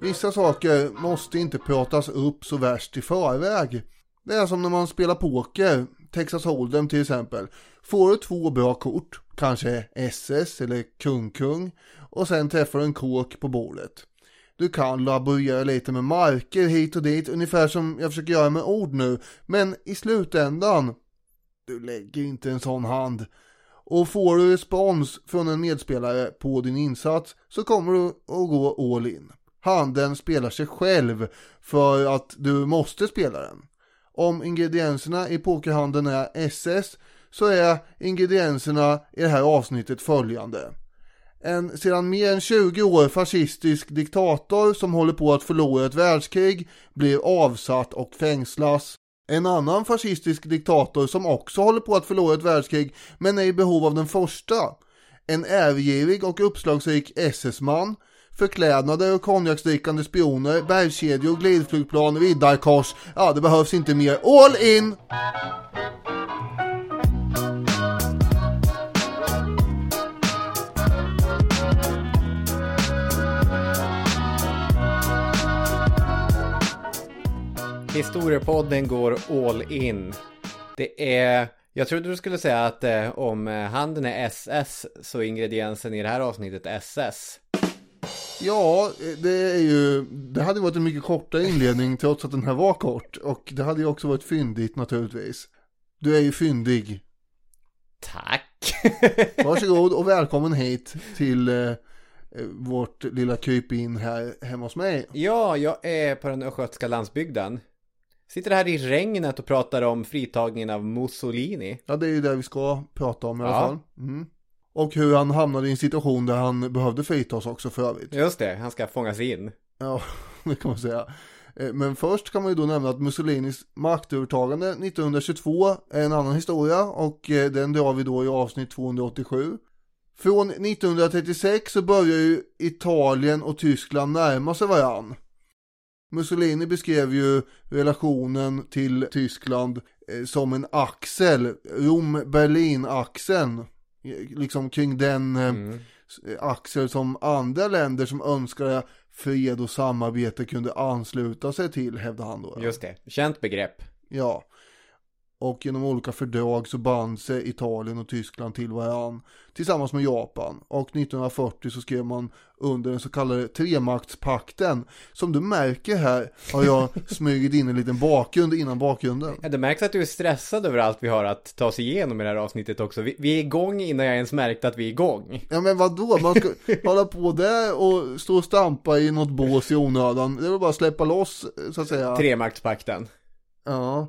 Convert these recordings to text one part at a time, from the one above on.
Vissa saker måste inte pratas upp så värst i förväg. Det är som när man spelar poker, Texas Hold'em till exempel. Får du två bra kort, kanske SS eller kung-kung, och sen träffar du en kåk på bordet. Du kan laborera lite med marker hit och dit, ungefär som jag försöker göra med ord nu, men i slutändan, du lägger inte en sån hand. Och får du respons från en medspelare på din insats så kommer du att gå all in. Handen spelar sig själv för att du måste spela den. Om ingredienserna i Pokerhanden är SS så är ingredienserna i det här avsnittet följande. En sedan mer än 20 år fascistisk diktator som håller på att förlora ett världskrig blir avsatt och fängslas. En annan fascistisk diktator som också håller på att förlora ett världskrig men är i behov av den första. En ärgivig och uppslagsrik SS-man förklädnader och konjaksdrickande spioner, bergskedjor, glidflygplan, riddarkors. Ja, det behövs inte mer. All in! Historiepodden går all in. Det är... Jag trodde du skulle säga att eh, om eh, handen är SS så är ingrediensen i det här avsnittet SS. Ja, det är ju, det hade varit en mycket kortare inledning trots att den här var kort. Och det hade ju också varit fyndigt naturligtvis. Du är ju fyndig. Tack! Varsågod och välkommen hit till eh, vårt lilla krypin här hemma hos mig. Ja, jag är på den östgötska landsbygden. Sitter här i regnet och pratar om fritagningen av Mussolini. Ja, det är ju det vi ska prata om i alla ja. fall. Mm. Och hur han hamnade i en situation där han behövde fritas också för övrigt. Just det, han ska fångas in. Ja, det kan man säga. Eh, men först kan man ju då nämna att Mussolinis maktövertagande 1922 är en annan historia och eh, den drar vi då i avsnitt 287. Från 1936 så börjar ju Italien och Tyskland närma sig varann. Mussolini beskrev ju relationen till Tyskland eh, som en axel, Rom-Berlin-axeln liksom kring den eh, mm. axel som andra länder som önskade fred och samarbete kunde ansluta sig till, hävdade han då. Just det, känt begrepp. Ja. Och genom olika fördrag så band sig Italien och Tyskland till varann tillsammans med Japan. Och 1940 så skrev man under den så kallade tremaktspakten. Som du märker här har jag smugit in en liten bakgrund innan bakgrunden. Ja, det märks att du är stressad över allt vi har att ta oss igenom i det här avsnittet också. Vi, vi är igång innan jag ens märkt att vi är igång. Ja men vadå, man ska hålla på där och stå och stampa i något bås i onödan. Det är väl bara att släppa loss så att säga. Tremaktspakten. Ja.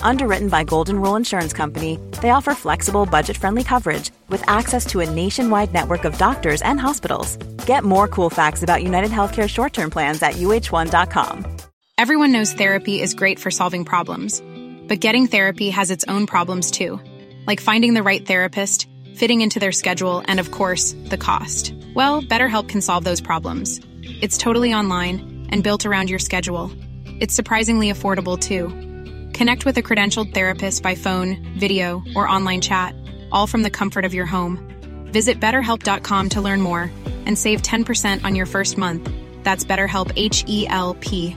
Underwritten by Golden Rule Insurance Company, they offer flexible, budget friendly coverage with access to a nationwide network of doctors and hospitals. Get more cool facts about United Healthcare short term plans at uh1.com. Everyone knows therapy is great for solving problems, but getting therapy has its own problems too, like finding the right therapist, fitting into their schedule, and of course, the cost. Well, BetterHelp can solve those problems. It's totally online and built around your schedule. It's surprisingly affordable too. Connect with a credentialed therapist by phone, video, or online chat, all from the comfort of your home. Visit betterhelp.com to learn more and save 10% on your first month. That's BetterHelp H E L P.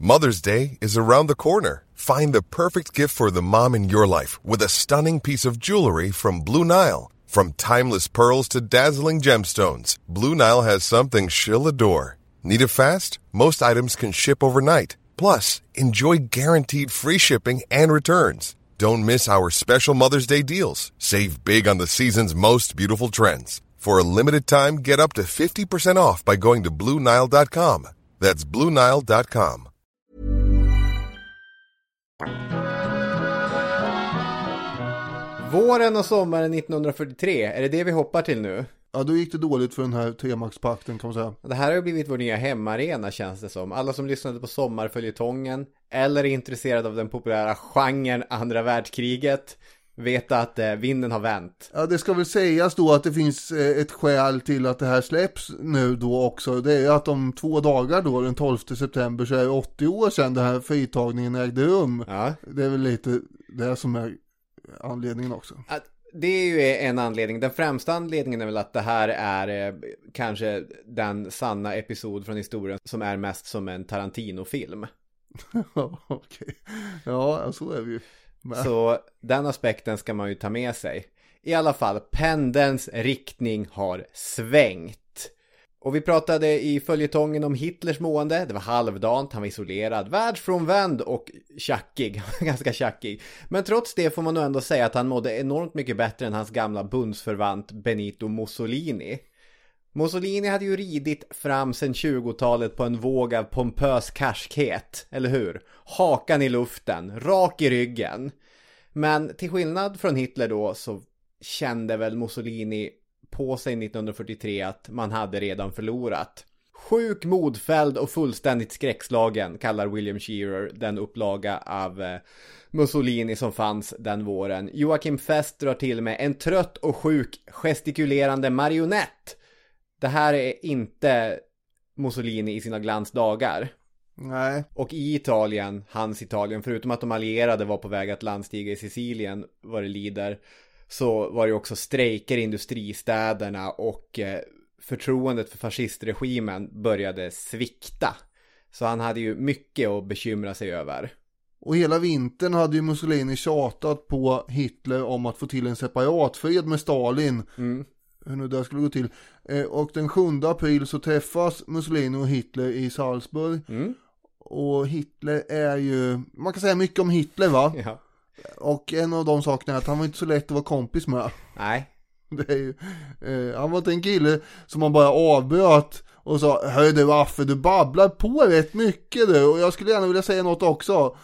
Mother's Day is around the corner. Find the perfect gift for the mom in your life with a stunning piece of jewelry from Blue Nile. From timeless pearls to dazzling gemstones, Blue Nile has something she'll adore. Need it fast? Most items can ship overnight. Plus, enjoy guaranteed free shipping and returns. Don't miss our special Mother's Day deals. Save big on the season's most beautiful trends. For a limited time, get up to 50% off by going to Bluenile.com. That's Bluenile.com. Våren och sommaren 1943, är det det vi hoppar till nu? Ja, då gick det dåligt för den här tremaktspakten kan man säga. Det här har ju blivit vår nya hemmaarena känns det som. Alla som lyssnade på sommarföljetongen eller är intresserade av den populära genren andra världskriget vet att eh, vinden har vänt. Ja, det ska väl sägas då att det finns eh, ett skäl till att det här släpps nu då också. Det är att om två dagar då, den 12 september, så är det 80 år sedan den här fritagningen ägde rum. Ja. Det är väl lite det som är anledningen också. Att det är ju en anledning. Den främsta anledningen är väl att det här är eh, kanske den sanna episod från historien som är mest som en Tarantino-film. Ja, Okej. Ja, så är vi ju. Så den aspekten ska man ju ta med sig. I alla fall, pendelns riktning har svängt. Och vi pratade i följetongen om Hitlers mående. Det var halvdant, han var isolerad, världsfrånvänd och tjackig. Ganska tjackig. Men trots det får man nog ändå säga att han mådde enormt mycket bättre än hans gamla bundsförvant Benito Mussolini. Mussolini hade ju ridit fram sedan 20-talet på en våg av pompös karskhet, eller hur? Hakan i luften, rak i ryggen. Men till skillnad från Hitler då så kände väl Mussolini på sig 1943 att man hade redan förlorat. Sjuk, modfälld och fullständigt skräckslagen kallar William Shearer den upplaga av eh, Mussolini som fanns den våren. Joakim Fest drar till med en trött och sjuk gestikulerande marionett. Det här är inte Mussolini i sina glansdagar. Nej, Och i Italien, hans Italien, förutom att de allierade var på väg att landstiga i Sicilien, vad det lider, så var det också strejker i industristäderna och eh, förtroendet för fascistregimen började svikta. Så han hade ju mycket att bekymra sig över. och hela vintern hade ju Mussolini tjatat på Hitler om att få till en separatfred med Stalin. Mm. Hur nu det skulle gå till. Eh, Och den 7 april så träffas Mussolini och Hitler i Salzburg. Mm. Och Hitler är ju, man kan säga mycket om Hitler va? Ja. Och en av de sakerna är att han var inte så lätt att vara kompis med. Nej. Det är ju, eh, han var inte en kille som man bara avbröt och sa Hör du Affe, du babblar på rätt mycket du och jag skulle gärna vilja säga något också.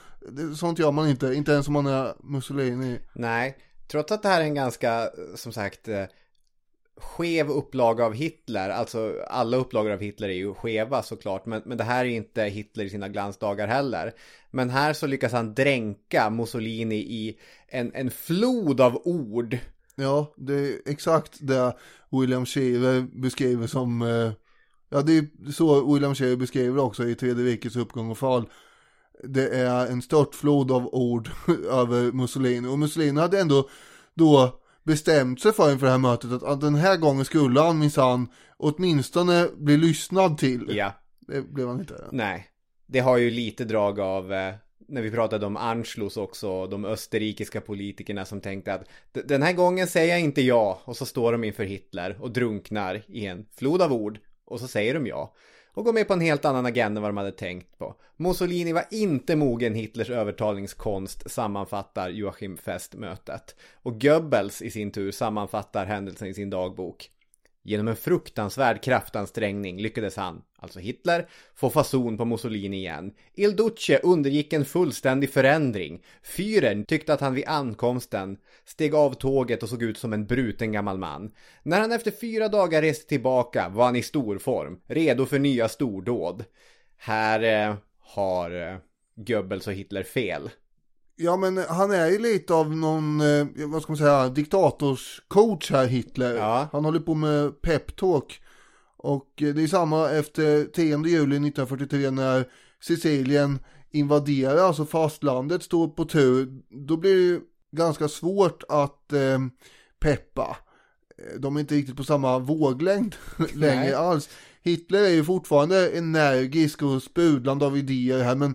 Sånt gör man inte, inte ens om man är Mussolini. Nej. Trots att det här är en ganska, som sagt, eh, skev upplaga av Hitler. Alltså alla upplagor av Hitler är ju skeva såklart. Men, men det här är inte Hitler i sina glansdagar heller. Men här så lyckas han dränka Mussolini i en, en flod av ord. Ja, det är exakt det William Shiver beskriver som eh, Ja, det är så William Shiver beskriver det också i Tredje rikets uppgång och fall. Det är en störtflod av ord över Mussolini och Mussolini hade ändå då bestämt sig för inför det här mötet att, att den här gången skulle han minsann åtminstone bli lyssnad till. Ja, Det blev han inte. nej. Det har ju lite drag av eh, när vi pratade om Anschluss också, de österrikiska politikerna som tänkte att "D- den här gången säger jag inte ja och så står de inför Hitler och drunknar i en flod av ord och så säger de ja och går med på en helt annan agenda än vad de hade tänkt på. Mussolini var inte mogen Hitlers övertalningskonst sammanfattar Joachim Fest mötet och Goebbels i sin tur sammanfattar händelsen i sin dagbok. Genom en fruktansvärd kraftansträngning lyckades han, alltså Hitler, få fason på Mussolini igen. Il Duce undergick en fullständig förändring. Fyren tyckte att han vid ankomsten steg av tåget och såg ut som en bruten gammal man. När han efter fyra dagar reste tillbaka var han i stor form, redo för nya stordåd. Här eh, har eh, Goebbels och Hitler fel. Ja men han är ju lite av någon, eh, vad ska man säga, diktatorscoach här Hitler. Ja. Han håller på med peptalk. Och eh, det är samma efter 10 juli 1943 när Sicilien invaderar, alltså fastlandet står på tur. Då blir det ju ganska svårt att eh, peppa. Eh, De är inte riktigt på samma våglängd längre alls. Hitler är ju fortfarande energisk och sprudlande av idéer här men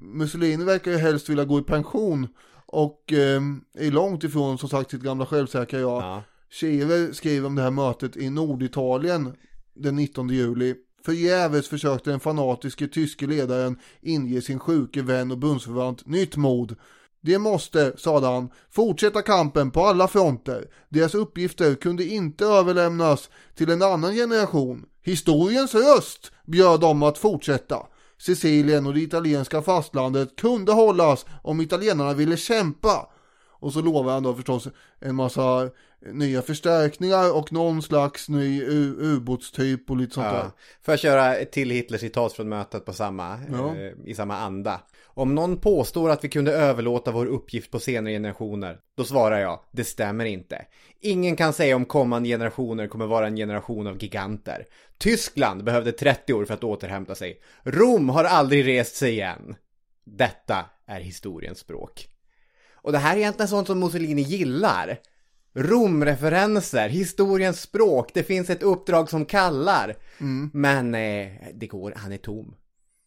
Mussolini verkar ju helst vilja gå i pension och eh, är långt ifrån som sagt sitt gamla självsäkra jag. Ja. Schever skriver om det här mötet i Norditalien den 19 juli. Förgäves försökte den fanatiske tyske ledaren inge sin sjuke vän och bundsförvant nytt mod. De måste, sade han, fortsätta kampen på alla fronter. Deras uppgifter kunde inte överlämnas till en annan generation. Historiens röst bjöd dem att fortsätta. Sicilien och det italienska fastlandet kunde hållas om italienarna ville kämpa. Och så lovar han då förstås en massa nya förstärkningar och någon slags ny ubåtstyp och lite sånt Ja. där. Får jag köra ett till Hitler-citat från mötet på samma, Ja. eh, i samma anda? Om någon påstår att vi kunde överlåta vår uppgift på senare generationer, då svarar jag, det stämmer inte. Ingen kan säga om kommande generationer kommer vara en generation av giganter. Tyskland behövde 30 år för att återhämta sig. Rom har aldrig rest sig igen. Detta är historiens språk. Och det här är egentligen sånt som Mussolini gillar. Romreferenser, historiens språk, det finns ett uppdrag som kallar. Men eh, det går, han är tom.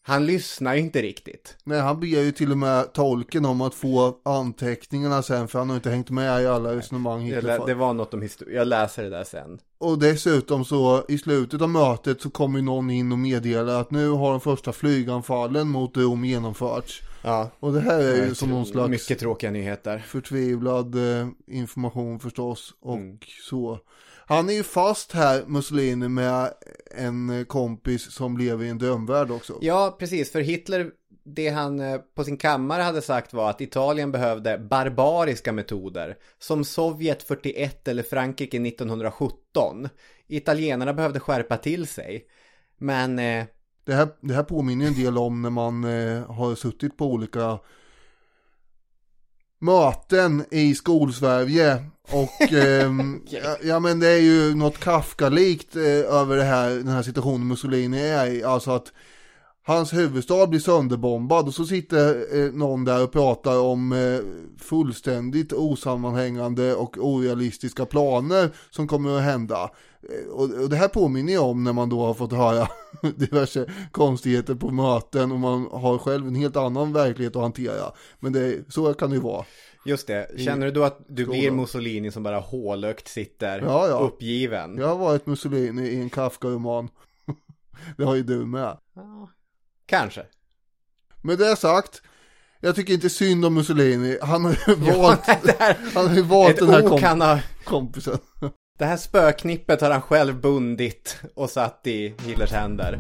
Han lyssnar ju inte riktigt. Nej, han ber ju till och med tolken om att få anteckningarna sen för han har inte hängt med i alla resonemang Det, det var något om historia, jag läser det där sen. Och dessutom så i slutet av mötet så kommer ju någon in och meddelar att nu har de första flyganfallen mot Rom genomförts. Ja, Och det här är ju som någon slags mycket tråkiga nyheter. förtvivlad eh, information förstås och Mm. så. Han är ju fast här, Mussolini, med en kompis som lever i en drömvärld också. Ja, precis, för Hitler, det han eh, på sin kammare hade sagt var att Italien behövde barbariska metoder, som Sovjet 41 eller Frankrike 1917. Italienarna behövde skärpa till sig. Men eh, Det, här, det här påminner en del om när man eh, har suttit på olika möten i skolsverige och ehm, ja, ja men det är ju något Kafka-likt eh, över det här, den här situationen Mussolini är i, alltså att hans huvudstad blir sönderbombad och så sitter eh, någon där och pratar om eh, fullständigt osammanhängande och orealistiska planer som kommer att hända. Eh, och, det här påminner ju om när man då har fått höra diverse konstigheter på möten och man har själv en helt annan verklighet att hantera. Men det, så kan det ju vara. just det, känner du då att du blir. Mussolini som bara hålökt sitter Ja, ja. uppgiven? Jag har varit Mussolini i en Kafka-roman. det har ju du med. Ja, Kanske. Med det sagt, jag tycker inte synd om Mussolini. Han har ju valt, här, han har valt den här ok kom- han har, kompisen det här spöknippet har han själv bundit och satt i Hitlers händer.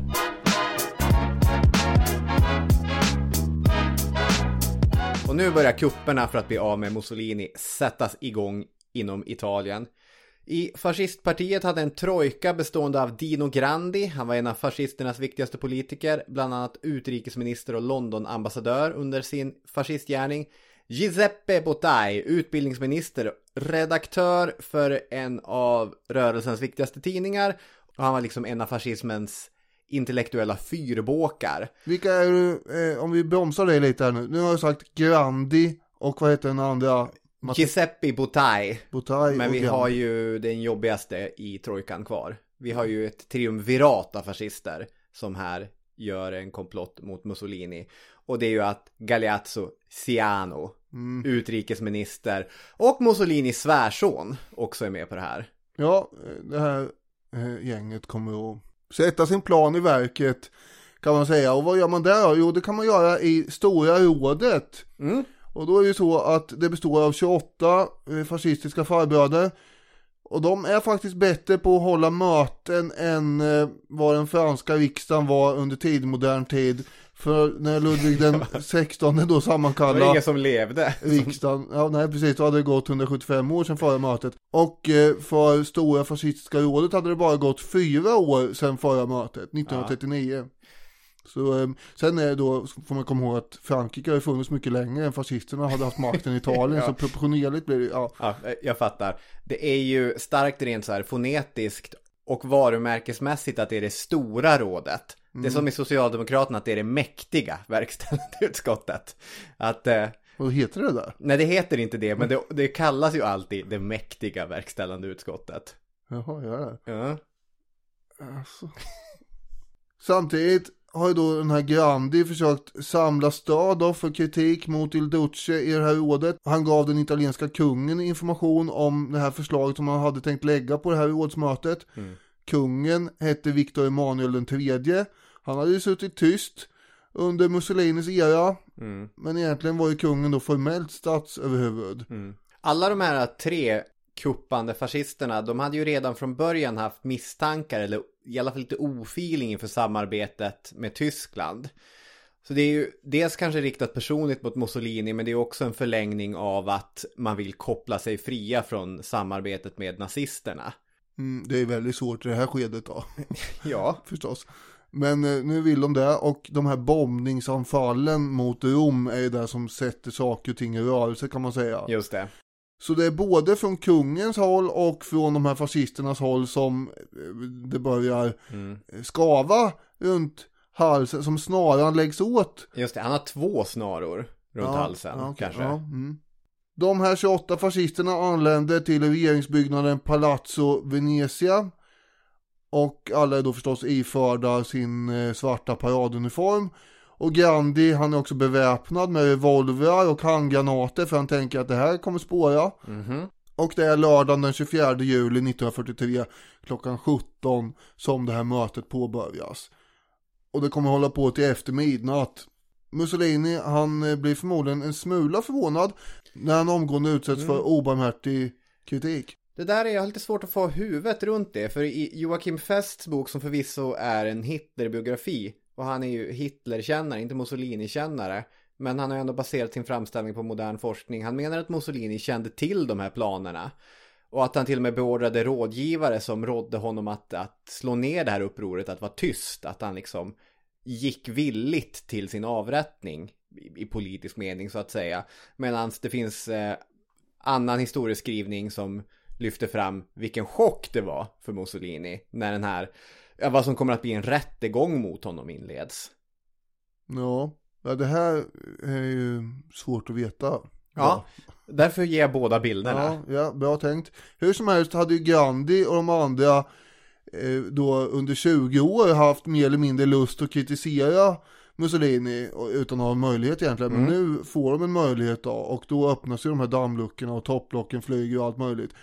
Och nu börjar kupperna för att bli av med Mussolini sättas igång inom Italien. I fascistpartiet hade en trojka bestående av Dino Grandi, han var en av fascisternas viktigaste politiker, bland annat utrikesminister och Londonambassadör under sin fascistgärning. Giuseppe Bottai, utbildningsminister, redaktör för en av rörelsens viktigaste tidningar. Och han var liksom en av fascismens intellektuella fyrbåkar. Vilka är du, eh, om vi bromsar dig lite här nu. Nu har jag sagt Grandi och vad heter den andra? Mat- Giuseppe Bottai. Botai Men vi Grandi. har ju den jobbigaste i trojkan kvar. Vi har ju ett triumvirat av fascister som här gör en komplott mot Mussolini. Och det är ju att Galeazzo Ciano, Mm. utrikesminister och Mussolinis svärson också är med på det här. Ja, det här eh, gänget kommer att sätta sin plan i verket kan man säga. Och vad gör man där då? Jo, det kan man göra i Stora rådet. Mm. Och då är det ju så att det består av 28 eh, fascistiska farbröder. Och de är faktiskt bättre på att hålla möten än eh, vad den franska riksdagen var under tidig modern tid. För när Ludvig den 16 då Det var sammankallade ingen som levde. riksdagen, ja nej precis, då hade det gått 175 år sedan förra mötet. Och eh, för Stora fascistiska rådet hade det bara gått fyra år sedan förra mötet, 1939. Så eh, sen är det då, får man komma ihåg att Frankrike har funnits mycket längre än fascisterna hade haft makten i Italien, Ja. så proportionerligt blir det, ja. Ja, jag fattar. Det är ju starkt rent så här fonetiskt och varumärkesmässigt att det är det stora rådet. Det är som i Socialdemokraterna att det är det mäktiga verkställande utskottet. Att, eh, Vad heter det där? nej det heter inte det, men det, det kallas ju alltid det mäktiga verkställande utskottet. Jaha, gör det? Ja. Alltså. Samtidigt har ju då den här Grandi försökt samla stöd då för kritik mot Il Duce i det här rådet. Han gav den italienska kungen information om det här förslaget som han hade tänkt lägga på det här rådsmötet. Kungen hette Victor Emanuel den tredje. Han hade ju suttit tyst under Mussolinis era. Mm. Men egentligen var ju kungen då formellt statsöverhuvud. Alla de här tre kuppande fascisterna, de hade ju redan från början haft misstankar eller i alla fall lite ofeeling inför samarbetet med Tyskland. Så det är ju dels kanske riktat personligt mot Mussolini men det är också en förlängning av att man vill koppla sig fria från samarbetet med nazisterna. Mm, det är väldigt svårt i det här skedet då. Ja. Förstås. Men eh, nu vill de det och de här bombningsanfallen mot Rom är det som sätter saker och ting i rörelse kan man säga. Just det. Så det är både från kungens håll och från de här fascisternas håll som eh, det börjar Mm. skava runt halsen, som snaran läggs åt. Just det, han har två snaror runt Ja, halsen ja, okej, kanske. ja, mm. De här 28 fascisterna anländer till regeringsbyggnaden Palazzo Venezia. Och alla är då förstås iförda sin eh, svarta paraduniform. Och Gandhi han är också beväpnad med revolvrar och handgranater för han tänker att det här kommer spåra. Mhm. Och det är lördagen den 24 juli 1943 klockan 17 som det här mötet påbörjas. Och det kommer hålla på till efter midnatt. Mussolini han eh, blir förmodligen en smula förvånad när han omgående utsätts för obarmhärtig kritik. Det där är jag har lite svårt att få huvudet runt det. För i Joakim Fests bok som förvisso är en Hitlerbiografi Och han är ju Hitlerkännare, inte Mussolini-kännare. Men han har ju ändå baserat sin framställning på modern forskning. Han menar att Mussolini kände till de här planerna. Och att han till och med beordrade rådgivare som rådde honom att, att slå ner det här upproret, att vara tyst. Att han liksom gick villigt till sin avrättning i, i politisk mening så att säga. Medan det finns eh, annan historieskrivning som lyfter fram vilken chock det var för Mussolini när den här, ja, vad som kommer att bli en rättegång mot honom inleds. Ja, ja det här är ju svårt att veta. Ja, därför ger jag båda bilderna. Ja, ja, bra tänkt. Hur som helst hade ju Gandhi och de andra eh, då under 20 år haft mer eller mindre lust att kritisera Mussolini utan att ha en möjlighet egentligen. Men nu får de en möjlighet då och då öppnas ju de här dammluckorna och topplocken flyger och allt möjligt.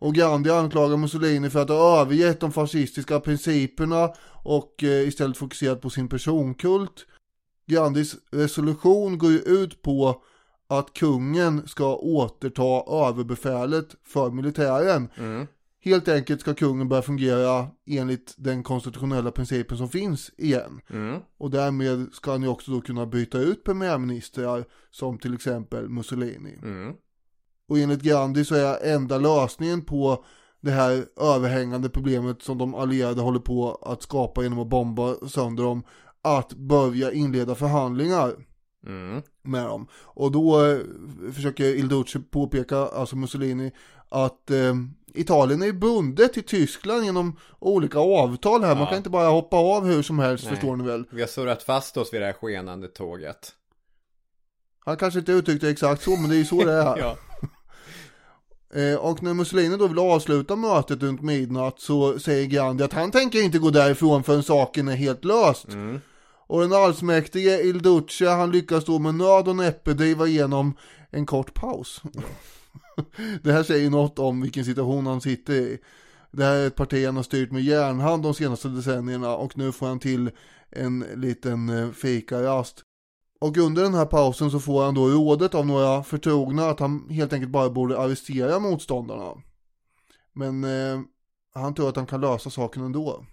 Och Gandhi anklagar Mussolini för att ha övergett de fascistiska principerna och eh, istället fokuserat på sin personkult. Gandhis resolution går ju ut på att kungen ska återta överbefälet för militären. Mm. Helt enkelt ska kungen börja fungera enligt den konstitutionella principen som finns igen. Mm. Och därmed ska han ju också då kunna byta ut premiärministrar som till exempel Mussolini. Mm. Och enligt Gandhi så är enda lösningen på det här överhängande problemet som de allierade håller på att skapa genom att bomba sönder dem att börja inleda förhandlingar Mm. med dem. Och då eh, försöker Il Duce påpeka, alltså Mussolini, att eh, Italien är bundet till Tyskland genom olika avtal här. Man Ja. kan inte bara hoppa av hur som helst, Nej. förstår ni väl. Vi har surrat fast oss vid det här skenande tåget. Han kanske inte uttryckte det exakt så, men det är ju så det är. Ja. Eh, och när Mussolini då vill avsluta mötet runt midnatt så säger Gandhi att han tänker inte gå därifrån förrän saken är helt löst. Mm. Och den allsmäktige Il Duce han lyckas då med nöd och näppe driva igenom en kort paus. det här säger något om vilken situation han sitter i. Det här är ett parti han har styrt med järnhand de senaste decennierna och nu får han till en liten eh, fikarast. Och under den här pausen så får han då rådet av några förtrogna att han helt enkelt bara borde arrestera motståndarna. Men eh, han tror att han kan lösa saken ändå.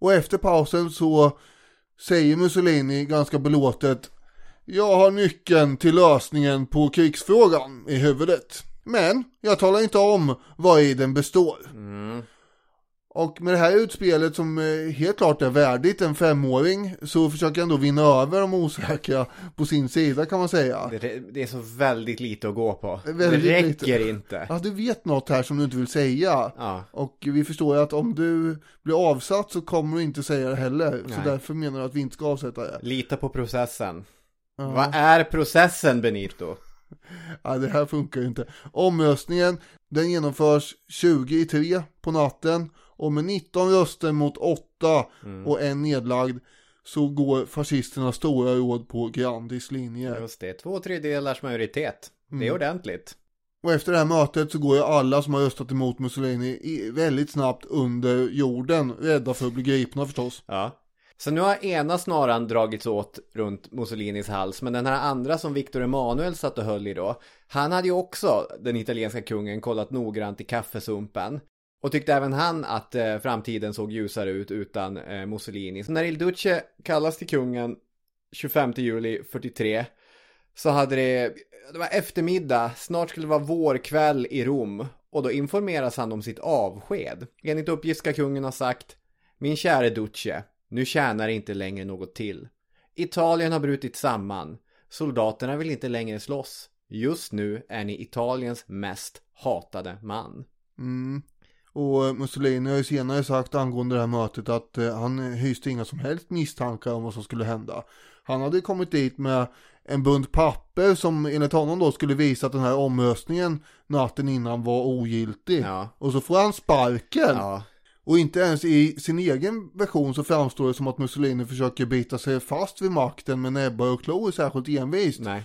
Och efter pausen så säger Mussolini ganska belåtet Jag har nyckeln till lösningen på krigsfrågan i huvudet. Men jag talar inte om vad i den består. Mm. Och med det här utspelet som eh, helt klart är värdigt en femåring så försöker han då vinna över de osäkra på sin sida kan man säga. Det, det är så väldigt lite att gå på. Väldigt det lite. räcker inte. Ja, du vet något här som du inte vill säga. Ja. Och vi förstår ju att om du blir avsatt så kommer du inte säga det heller. Så Nej. därför menar du att vi inte ska avsätta det. Lita på processen. Ja. Vad är processen Benito? Ja, det här funkar ju inte. Omröstningen, den genomförs 20 i 3 på natten. Och med 19 röster mot 8 och en nedlagd så går fascisternas stora råd på Grandis linje. Just det, två tredjedelars majoritet. Det är ordentligt. Och efter det här mötet så går ju alla som har röstat emot Mussolini väldigt snabbt under jorden, rädda för att bli gripna förstås. Ja. Så nu har ena snaran dragits åt runt Mussolinis hals, men den här andra som Victor Emanuel satt och höll i då, han hade ju också, den italienska kungen, kollat noggrant i kaffesumpen. Och tyckte även han att eh, framtiden såg ljusare ut utan eh, Mussolini. Så när Il Duce kallas till kungen 25 juli 43 så hade det, det var eftermiddag, snart skulle det vara vårkväll i Rom och då informeras han om sitt avsked. Enligt uppgift ska kungen ha sagt Min käre Duce, nu tjänar inte längre något till. Italien har brutit samman. Soldaterna vill inte längre slåss. Just nu är ni Italiens mest hatade man. Mm. Och Mussolini har ju senare sagt angående det här mötet att eh, han hyste inga som helst misstankar om vad som skulle hända. Han hade kommit dit med en bunt papper som enligt honom då skulle visa att den här omröstningen natten innan var ogiltig. Ja. Och så får han sparken. Ja, Och inte ens i sin egen version så framstår det som att Mussolini försöker bita sig fast vid makten med näbbar och klor särskilt envist. nej.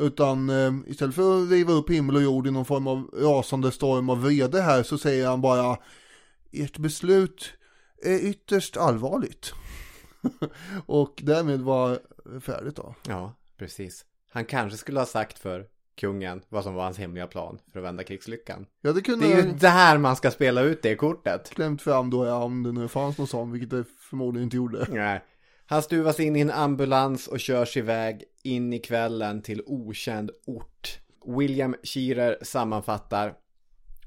Utan eh, istället för att riva upp himmel och jord i någon form av rasande storm av vrede här så säger han bara Ert beslut är ytterst allvarligt. och därmed var färdigt då. Ja, precis. Han kanske skulle ha sagt för kungen vad som var hans hemliga plan för att vända krigslyckan. Ja det kunde Det är ju där man ska spela ut det kortet. klämt fram då ja, om det nu fanns någon sån, vilket det förmodligen inte gjorde. Nej. Han stuvas in i en ambulans och körs iväg in i kvällen till okänd ort. William Shearer sammanfattar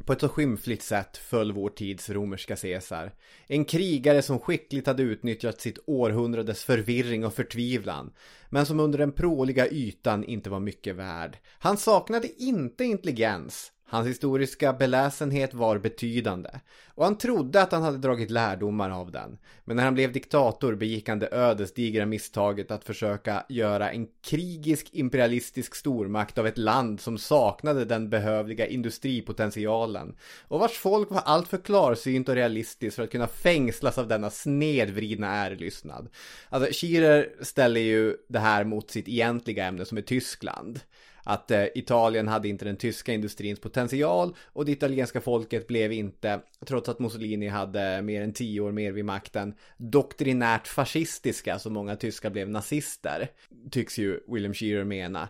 på ett så skymfligt sätt föll vår tids romerska Caesar. En krigare som skickligt hade utnyttjat sitt århundrades förvirring och förtvivlan. Men som under den pråliga ytan inte var mycket värd. Han saknade inte intelligens. Hans historiska beläsenhet var betydande. Och han trodde att han hade dragit lärdomar av den. Men när han blev diktator begick han det ödesdigra misstaget att försöka göra en krigisk imperialistisk stormakt av ett land som saknade den behövliga industripotentialen. Och vars folk var alltför klarsynt och realistiskt för att kunna fängslas av denna snedvridna ärelystnad. Alltså, Schirer ställer ju det här mot sitt egentliga ämne som är Tyskland att eh, Italien hade inte den tyska industrins potential och det italienska folket blev inte, trots att Mussolini hade mer än tio år mer vid makten, doktrinärt fascistiska så många tyskar blev nazister, tycks ju William Shearer mena.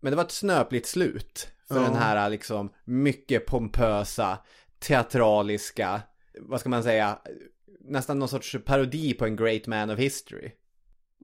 Men det var ett snöpligt slut för Ja. den här liksom mycket pompösa, teatraliska, vad ska man säga, nästan någon sorts parodi på en great man of history.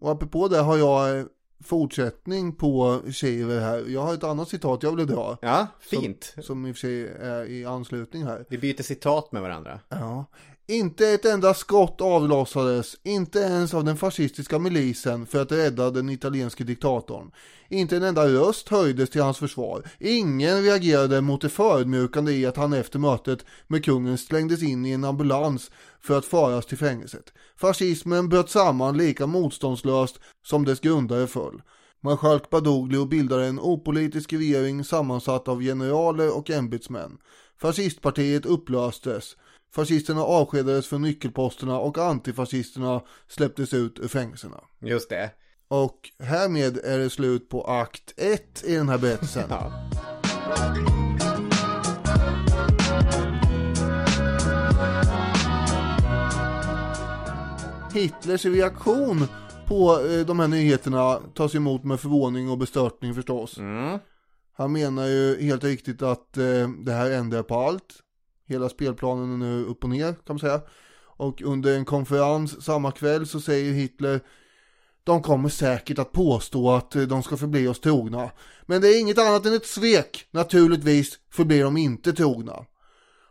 Och apropå det har jag eh, fortsättning på Shiver här. Jag har ett annat citat jag vill dra. Ja, fint. Som i och för sig är i anslutning här. Vi byter citat med varandra. Ja. Inte ett enda skott avlossades, inte ens av den fascistiska milisen för att rädda den italienske diktatorn. Inte en enda röst höjdes till hans försvar. Ingen reagerade mot det förödmjukande i att han efter mötet med kungen slängdes in i en ambulans för att föras till fängelset. Fascismen bröt samman lika motståndslöst som dess grundare föll. Marskalk Badoglio bildade en opolitisk regering sammansatt av generaler och ämbetsmän. Fascistpartiet upplöstes. Fascisterna avskedades från nyckelposterna och antifascisterna släpptes ut ur fängelserna. Just det. Och härmed är det slut på akt 1 i den här berättelsen. Ja. Hitlers reaktion på eh, de här nyheterna tas emot med förvåning och bestörtning förstås. Mm. Han menar ju helt riktigt att eh, det här ändrar på allt. Hela spelplanen är nu upp och ner kan man säga. Och under en konferens samma kväll så säger Hitler De kommer säkert att påstå att eh, de ska förbli oss trogna. Men det är inget annat än ett svek. Naturligtvis förblir de inte trogna.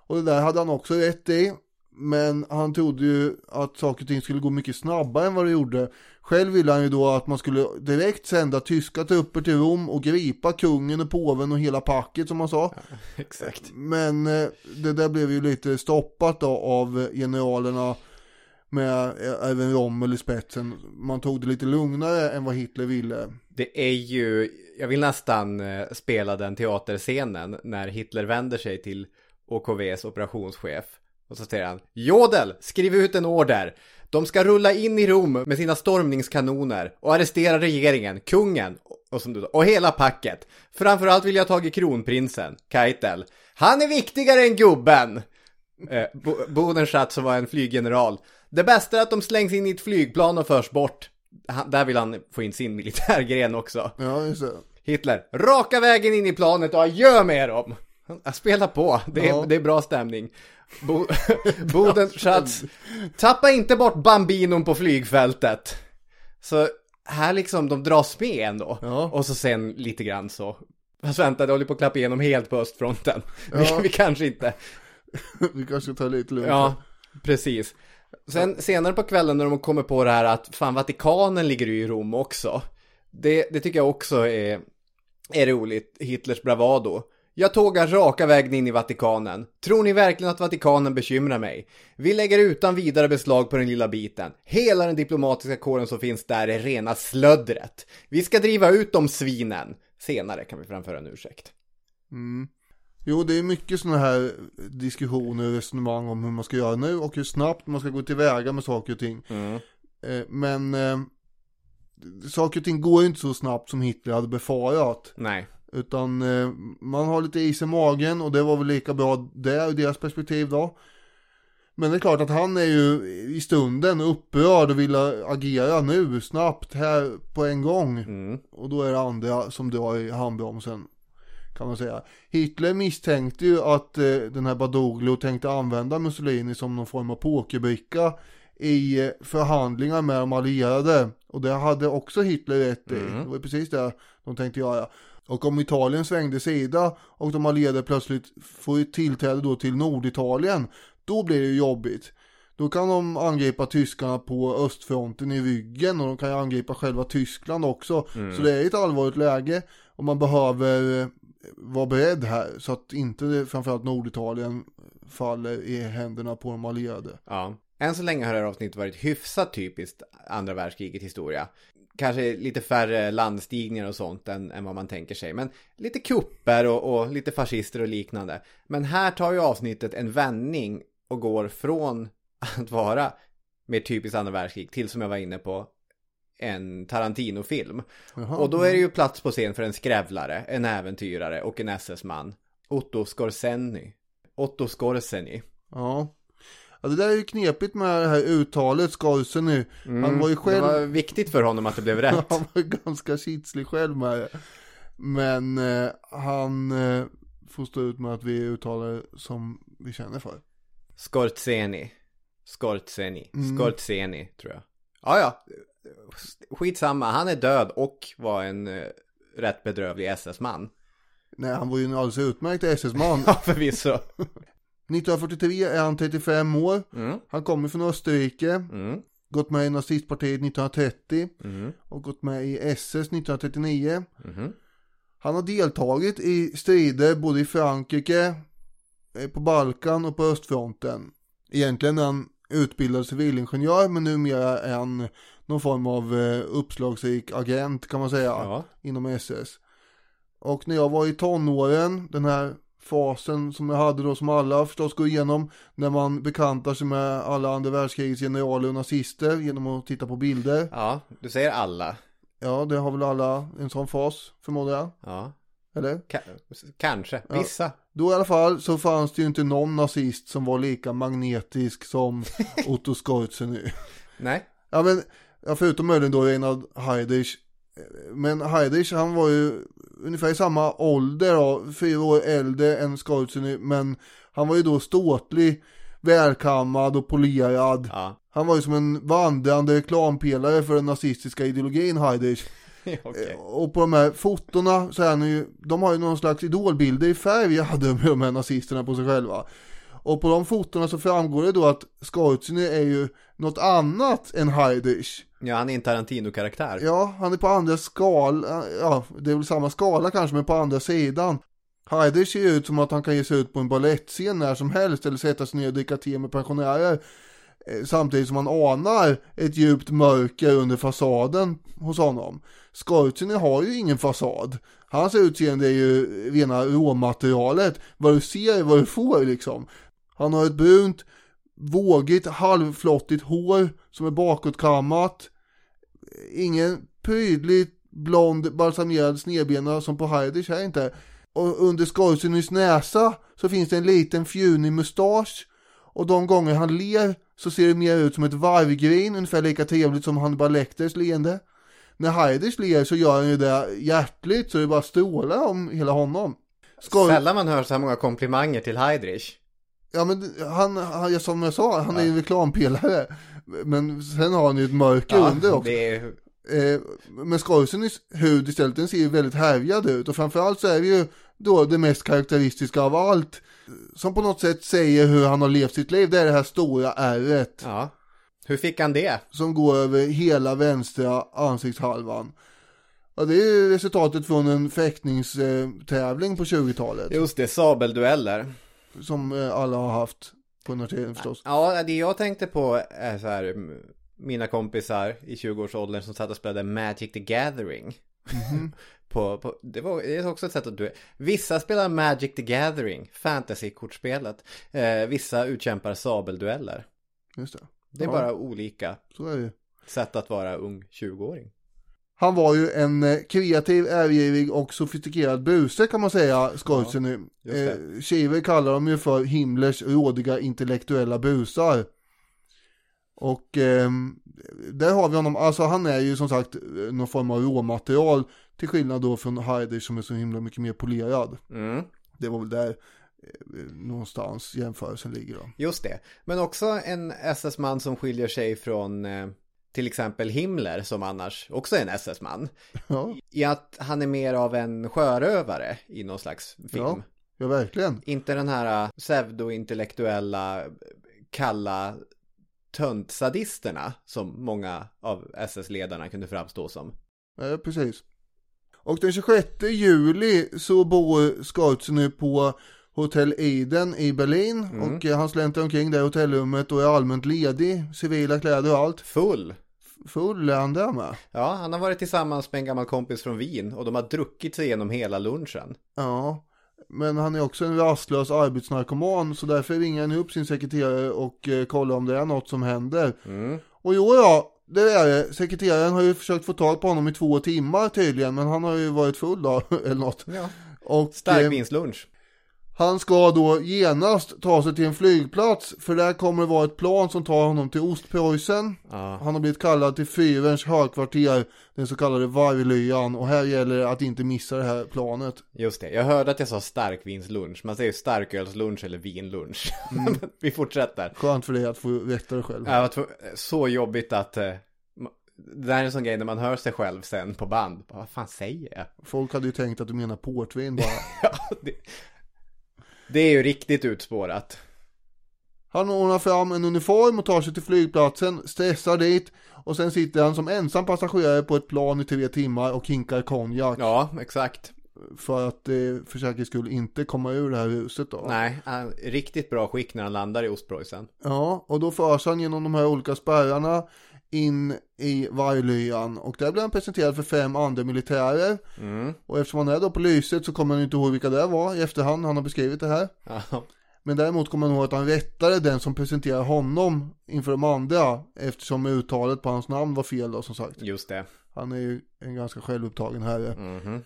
Och det där hade han också rätt i. Men han trodde ju att saker och ting skulle gå mycket snabbare än vad det gjorde. Själv ville han ju då att man skulle direkt sända tyska trupper till Rom och gripa kungen och påven och hela packet som man sa. Exakt. Men eh, det där blev ju lite stoppat då av generalerna med eh, även Rommel i spetsen. Man tog det lite lugnare än vad Hitler ville. Det är ju, jag vill nästan eh, spela den teaterscenen när Hitler vänder sig till OKVs operationschef. Och så säger han Jodel, skriv ut en order. De ska rulla in i Rom med sina stormningskanoner och arrestera regeringen, kungen och, som du, och hela packet. Framförallt vill jag ha tagit kronprinsen, Keitel. Han är viktigare än gubben! Eh, Bo- Bodenschatz som var en flyggeneral. Det bästa är att de slängs in i ett flygplan och förs bort. Han, där vill han få in sin militärgren också. Ja, just det. Hitler, raka vägen in i planet och adjö med dem! Jag spelar på, det är, Ja. det är bra stämning. Bo, Bodenschatz, tappa inte bort bambinon på flygfältet. Så här liksom, de dras med ändå. Ja. Och så sen lite grann så. Fast vänta, det håller på att klappa igenom helt på östfronten. Ja. Vi, vi kanske inte. Vi kanske tar lite lugnt. Ja, precis. Sen senare på kvällen när de kommer på det här att fan Vatikanen ligger ju i Rom också. Det, det tycker jag också är, är roligt, Hitlers bravado. Jag tågar raka vägen in i Vatikanen. Tror ni verkligen att Vatikanen bekymrar mig? Vi lägger utan vidare beslag på den lilla biten. Hela den diplomatiska kåren som finns där är rena slöddret. Vi ska driva ut de svinen. Senare kan vi framföra en ursäkt. Jo, det är mycket sådana här diskussioner och resonemang om hur man ska göra nu och hur snabbt man ska gå tillväga med saker och ting. Eh, Men eh, saker och ting går ju inte så snabbt som Hitler hade befarat. Nej. Utan eh, man har lite is i magen och det var väl lika bra där ur deras perspektiv då. Men det är klart att han är ju i stunden upprörd och vill agera nu snabbt här på en gång. Mm. Och då är det andra som drar i handbromsen. Kan man säga. Hitler misstänkte ju att eh, den här Badoglio tänkte använda Mussolini som någon form av pokerbricka i eh, förhandlingar med de allierade. Och det hade också Hitler rätt i. Det var precis det de tänkte göra. Och om Italien svängde sida och de allierade plötsligt får tillträde då till Norditalien. Då blir det ju jobbigt. Då kan de angripa tyskarna på östfronten i ryggen och de kan ju angripa själva Tyskland också. Så det är ett allvarligt läge och man behöver eh, vara beredd här så att inte framförallt Norditalien faller i händerna på de allierade. Ja. Än så länge har det här avsnittet varit hyfsat typiskt andra världskriget historia. Kanske lite färre landstigningar och sånt än, än vad man tänker sig. Men lite kupper och, och lite fascister och liknande. Men här tar ju avsnittet en vändning och går från att vara mer typiskt andra världskrig till som jag var inne på en Tarantino-film. Och då är det ju plats på scen för en skrävlare, en äventyrare och en SS-man. Otto Skorseny. Otto Skorseny. Ja. Ja, det där är ju knepigt med det här uttalet, Skorsen nu. Han var ju själv... Det var viktigt för honom att det blev rätt. Han var ganska kitslig själv med det. Men eh, han eh, får stå ut med att vi uttalar som vi känner för. Skortseni. Skortseni. Mm. Skortseni, tror jag. Ja, ja. Skitsamma, han är död och var en eh, rätt bedrövlig SS-man. Nej, han var ju en alldeles utmärkt SS-man. Ja, förvisso. 1943 är han 35 år. Mm. Han kommer från Österrike. Mm. Gått med i nazistpartiet 1930. Mm. Och gått med i SS 1939. Mhm. Han har deltagit i strider både i Frankrike, eh, på Balkan och på östfronten. Egentligen är han utbildad civilingenjör men numera är han någon form av eh, uppslagsrik agent kan man säga Ja. inom SS. Och när jag var i tonåren, den här fasen som jag hade då som alla förstås går igenom när man bekantar sig med alla andra världskrigets generaler och nazister genom att titta på bilder. Ja, du säger alla. Ja, det har väl alla en sån fas förmodar jag. Ja. Eller? Ka- kanske. Vissa. Då i alla fall så fanns det ju inte någon nazist som var lika magnetisk som Otto Skorzeny. Nej. Ja men, ja, förutom möjligen då Reinhard Heydrich. Men Heydrich han var ju ungefär i samma ålder då, fyra år äldre än Skorzeny. Men han var ju då ståtlig, välkammad och polerad. Ja. Han var ju som en vandrande reklampelare för den nazistiska ideologin Heydrich. Okej. Och på de här fotona så är han ju, de har ju någon slags idolbilder i färg hade de, de här nazisterna på sig själva. Och på de fotona så framgår det då att Skorzeny är ju något annat än Heydrich. Ja, han är en Tarantino-karaktär. Ja, han är på andra skala, ja det är väl samma skala kanske men på andra sidan. Heydrich ser ut som att han kan ge sig ut på en ballettscen när som helst eller sätta sig ner och dricka te med pensionärer. Eh, Samtidigt som man anar ett djupt mörker under fasaden hos honom. Skorzeny har ju ingen fasad. Hans utseende är ju rena råmaterialet. Vad du ser är vad du får liksom. Han har ett brunt, vågigt, halvflottigt hår som är bakåtkammat. Ingen prydligt blond balsamerad snedbena som på Heidrich här inte. Och under Skorsenys näsa så finns det en liten fjunig mustasch. Och de gånger han ler så ser det mer ut som ett varvgrin, ungefär lika trevligt som Hannibal Lecters leende. När Heidrich ler så gör han ju det hjärtligt så det bara strålar om hela honom. Skor... Sällan man hör så här många komplimanger till Heidrich. Ja men han, han, som jag sa, han är ju en reklampelare. Men sen har han ju ett mörker under också. det är Eh, men Scorsens hud istället, den ser ju väldigt härjad ut. Och framförallt så är det ju då det mest karaktäristiska av allt. Som på något sätt säger hur han har levt sitt liv. Det är det här stora ärret. Ja. Hur fick han det? Som går över hela vänstra ansiktshalvan. Ja, det är ju resultatet från en fäktningstävling på 20-talet. Just det, sabeldueller. Som eh, alla har haft på tiden förstås. Ja, det jag tänkte på är så här, mina kompisar i 20-årsåldern som satt och spelade Magic the Gathering. på, på, det, var, det är också ett sätt att du... Vissa spelar Magic the Gathering, fantasy-kortspelet. Eh, vissa utkämpar sabeldueller. Just det. Det är Ja. bara olika Så är det sätt att vara ung 20-åring. Han var ju en eh, kreativ, ärgivig och sofistikerad buse kan man säga, Scorsese nu. det. Eh, Shiver kallar dem ju för Himmlers rådiga intellektuella busar. Och ehm, där har vi honom, alltså han är ju som sagt eh, någon form av råmaterial till skillnad då från Heidrich som är så himla mycket mer polerad. Mm. Det var väl där eh, någonstans jämförelsen ligger då. Just det. Men också en SS-man som skiljer sig från eh, till exempel Himmler som annars också är en SS-man. Ja, I att han är mer av en sjörövare i någon slags film. ja, ja verkligen. Inte den här eh, pseudointellektuella, kalla töntsadisterna som många av SS-ledarna kunde framstå som. Ja, precis. Och den 26 juli så bor Scorsese nu på Hotell Eden i Berlin. Och eh, han släntar omkring i hotellrummet och är allmänt ledig. Civila kläder och allt. Full. Full är han där med. Ja, han har varit tillsammans med en gammal kompis från Wien och de har druckit sig igenom hela lunchen. Ja. Men han är också en rastlös arbetsnarkoman så därför ringer han upp sin sekreterare och eh, kollar om det är något som händer. Och jo ja, det är det. Sekreteraren har ju försökt få tag på honom i två timmar tydligen men han har ju varit full då eller något. Ja. Och, Stark eh, vinslunch. Han ska då genast ta sig till en flygplats för där kommer det vara ett plan som tar honom till Ostpreussen. Ja. Han har blivit kallad till Fyrens högkvarter, den så kallade Varglyan och här gäller det att inte missa det här planet. Just det, jag hörde att jag sa starkvinslunch. Man säger starkölslunch eller vinlunch. Vi fortsätter. Skönt för dig att få veta det själv. Tv- så jobbigt att... eh, det här är en sån grej när man hör sig själv sen på band. Vad fan säger jag? Folk hade ju tänkt att du menar portvin bara. Ja, det, det är ju riktigt utspårat. Han ordnar fram en uniform och tar sig till flygplatsen, stressar dit och sen sitter han som ensam passagerare på ett plan i tre timmar och hinkar konjak Ja, exakt. för att eh, för säkerhets skull inte komma ur det här huset då. Nej, han, riktigt bra skick när han landar i Ostpreussen. Ja, och då förs han genom de här olika spärrarna in i varglyan och där blir han presenterad för fem andra militärer. Och eftersom han är då på lyset så kommer han inte ihåg vilka det var i efterhand, han har beskrivit det här. Ja, Men däremot kommer han ihåg att han rättade den som presenterar honom inför de andra eftersom uttalet på hans namn var fel då som sagt. just det. Han är ju en ganska självupptagen herre. Mhm.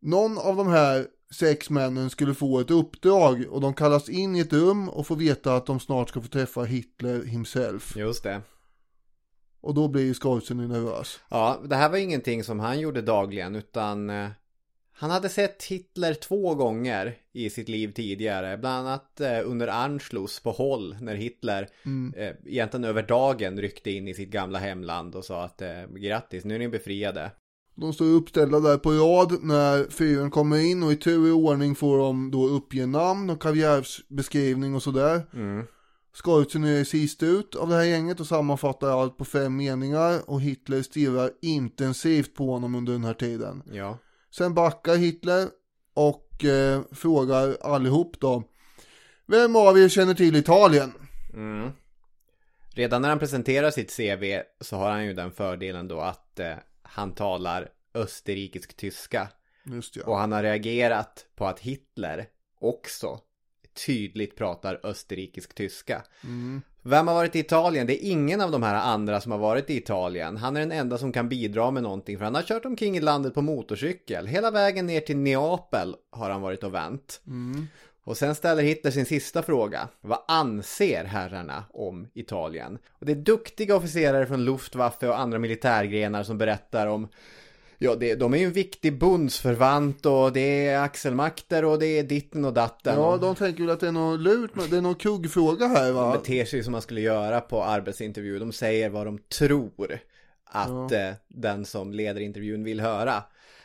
Någon av de här sex männen skulle få ett uppdrag och de kallas in i ett rum och får veta att de snart ska få träffa Hitler himself. Just det. Och då blir Scorsese nervös. Ja, det här var ingenting som han gjorde dagligen utan eh, han hade sett Hitler två gånger i sitt liv tidigare. Bland annat eh, under Anschluss på håll när Hitler eh, egentligen över dagen ryckte in i sitt gamla hemland och sa att eh, grattis, nu är ni befriade. De står uppställda där på rad när fyren kommer in och i tur i ordning får de då uppge namn och karriärsbeskrivning och sådär. Mm. Scorsese är sist ut av det här gänget och sammanfattar allt på fem meningar och Hitler stirrar intensivt på honom under den här tiden. Ja. Sen backar Hitler och eh, frågar allihop då. Vem av er känner till Italien? Mm. Redan när han presenterar sitt CV så har han ju den fördelen då att eh, han talar österrikisk tyska. Ja. Och han har reagerat på att Hitler också tydligt pratar österrikisk tyska. Vem har varit i Italien? Det är ingen av de här andra som har varit i Italien. Han är den enda som kan bidra med någonting för han har kört omkring i landet på motorcykel. Hela vägen ner till Neapel har han varit och vänt. Och sen ställer Hitler sin sista fråga. Vad anser herrarna om Italien? Och det är duktiga officerare från Luftwaffe och andra militärgrenar som berättar om Ja, det, de är ju en viktig bundsförvant och det är axelmakter och det är ditten och datten. Ja, de tänker väl att det är något lurt, men det är någon kuggfråga här de va? beter sig som man skulle göra på arbetsintervju. De säger vad de tror att eh, den som leder intervjun vill höra.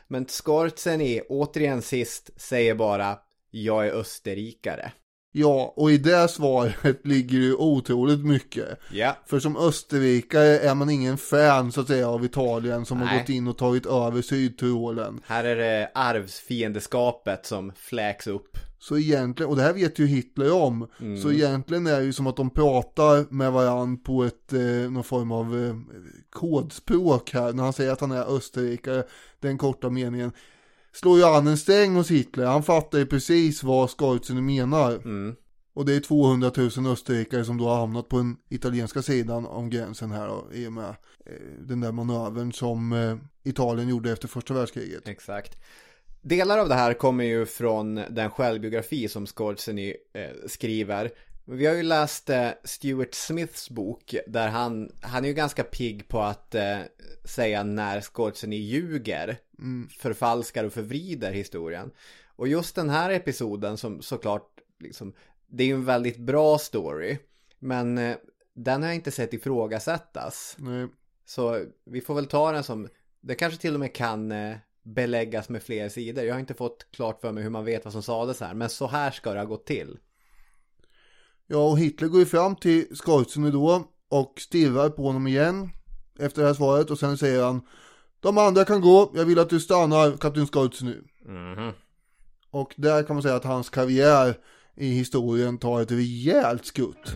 Men Skortseny, återigen sist, säger bara jag är österrikare. Ja, och i det svaret ligger ju otroligt mycket. Ja. För som österrikare är man ingen fan så att säga av Italien som har Nej. gått in och tagit över Sydtyrolen. Här är det arvsfiendeskapet som fläks upp. Så egentligen, och det här vet ju Hitler om, Mm. så egentligen är det ju som att de pratar med varandra på ett, eh, någon form av eh, kodspråk här, när han säger att han är österrikare, den korta meningen. Slår ju an en sträng hos Hitler, han fattar ju precis vad Skorzen menar. Mm. Och det är 200 000 österrikare som då har hamnat på den italienska sidan om gränsen här då, i och med eh, den där manövern som eh, Italien gjorde efter första världskriget. Exakt. Delar av det här kommer ju från den självbiografi som Scorsese eh, skriver. Vi har ju läst eh, Stuart Smiths bok där han, han är ju ganska pigg på att eh, säga när Scorsese ljuger, förfalskar och förvrider historien. Och just den här episoden som såklart, liksom, det är ju en väldigt bra story, men eh, den har jag inte sett ifrågasättas. Nej. Så vi får väl ta den som, det kanske till och med kan eh, beläggas med fler sidor. Jag har inte fått klart för mig hur man vet vad som sades här, men så här ska det ha gått till. Ja, och Hitler går ju fram till Skorzen då och stirrar på honom igen efter det här svaret och sen säger han De andra kan gå, jag vill att du stannar kapten Skorzen nu. Och där kan man säga att hans karriär i historien tar ett rejält skutt.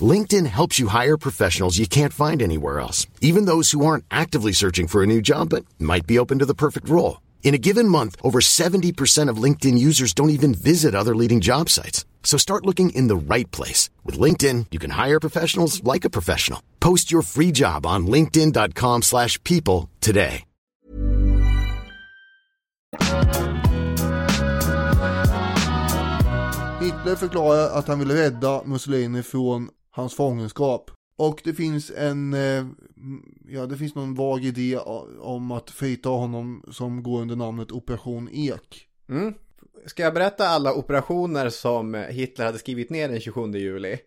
LinkedIn helps you hire professionals you can't find anywhere else, even those who aren't actively searching for a new job but might be open to the perfect role. In a given month, over 70% of LinkedIn users don't even visit other leading job sites. So start looking in the right place. With LinkedIn, you can hire professionals like a professional. Post your free job on linkedin.com slash people today. Hitler förklarar att han vill rädda Mussolini från hans fångenskap. Och det finns en, eh, ja det finns någon vag idé om att frita honom som går under namnet Operation Ek. Mm. Ska jag berätta alla operationer som Hitler hade skrivit ner den 27 juli?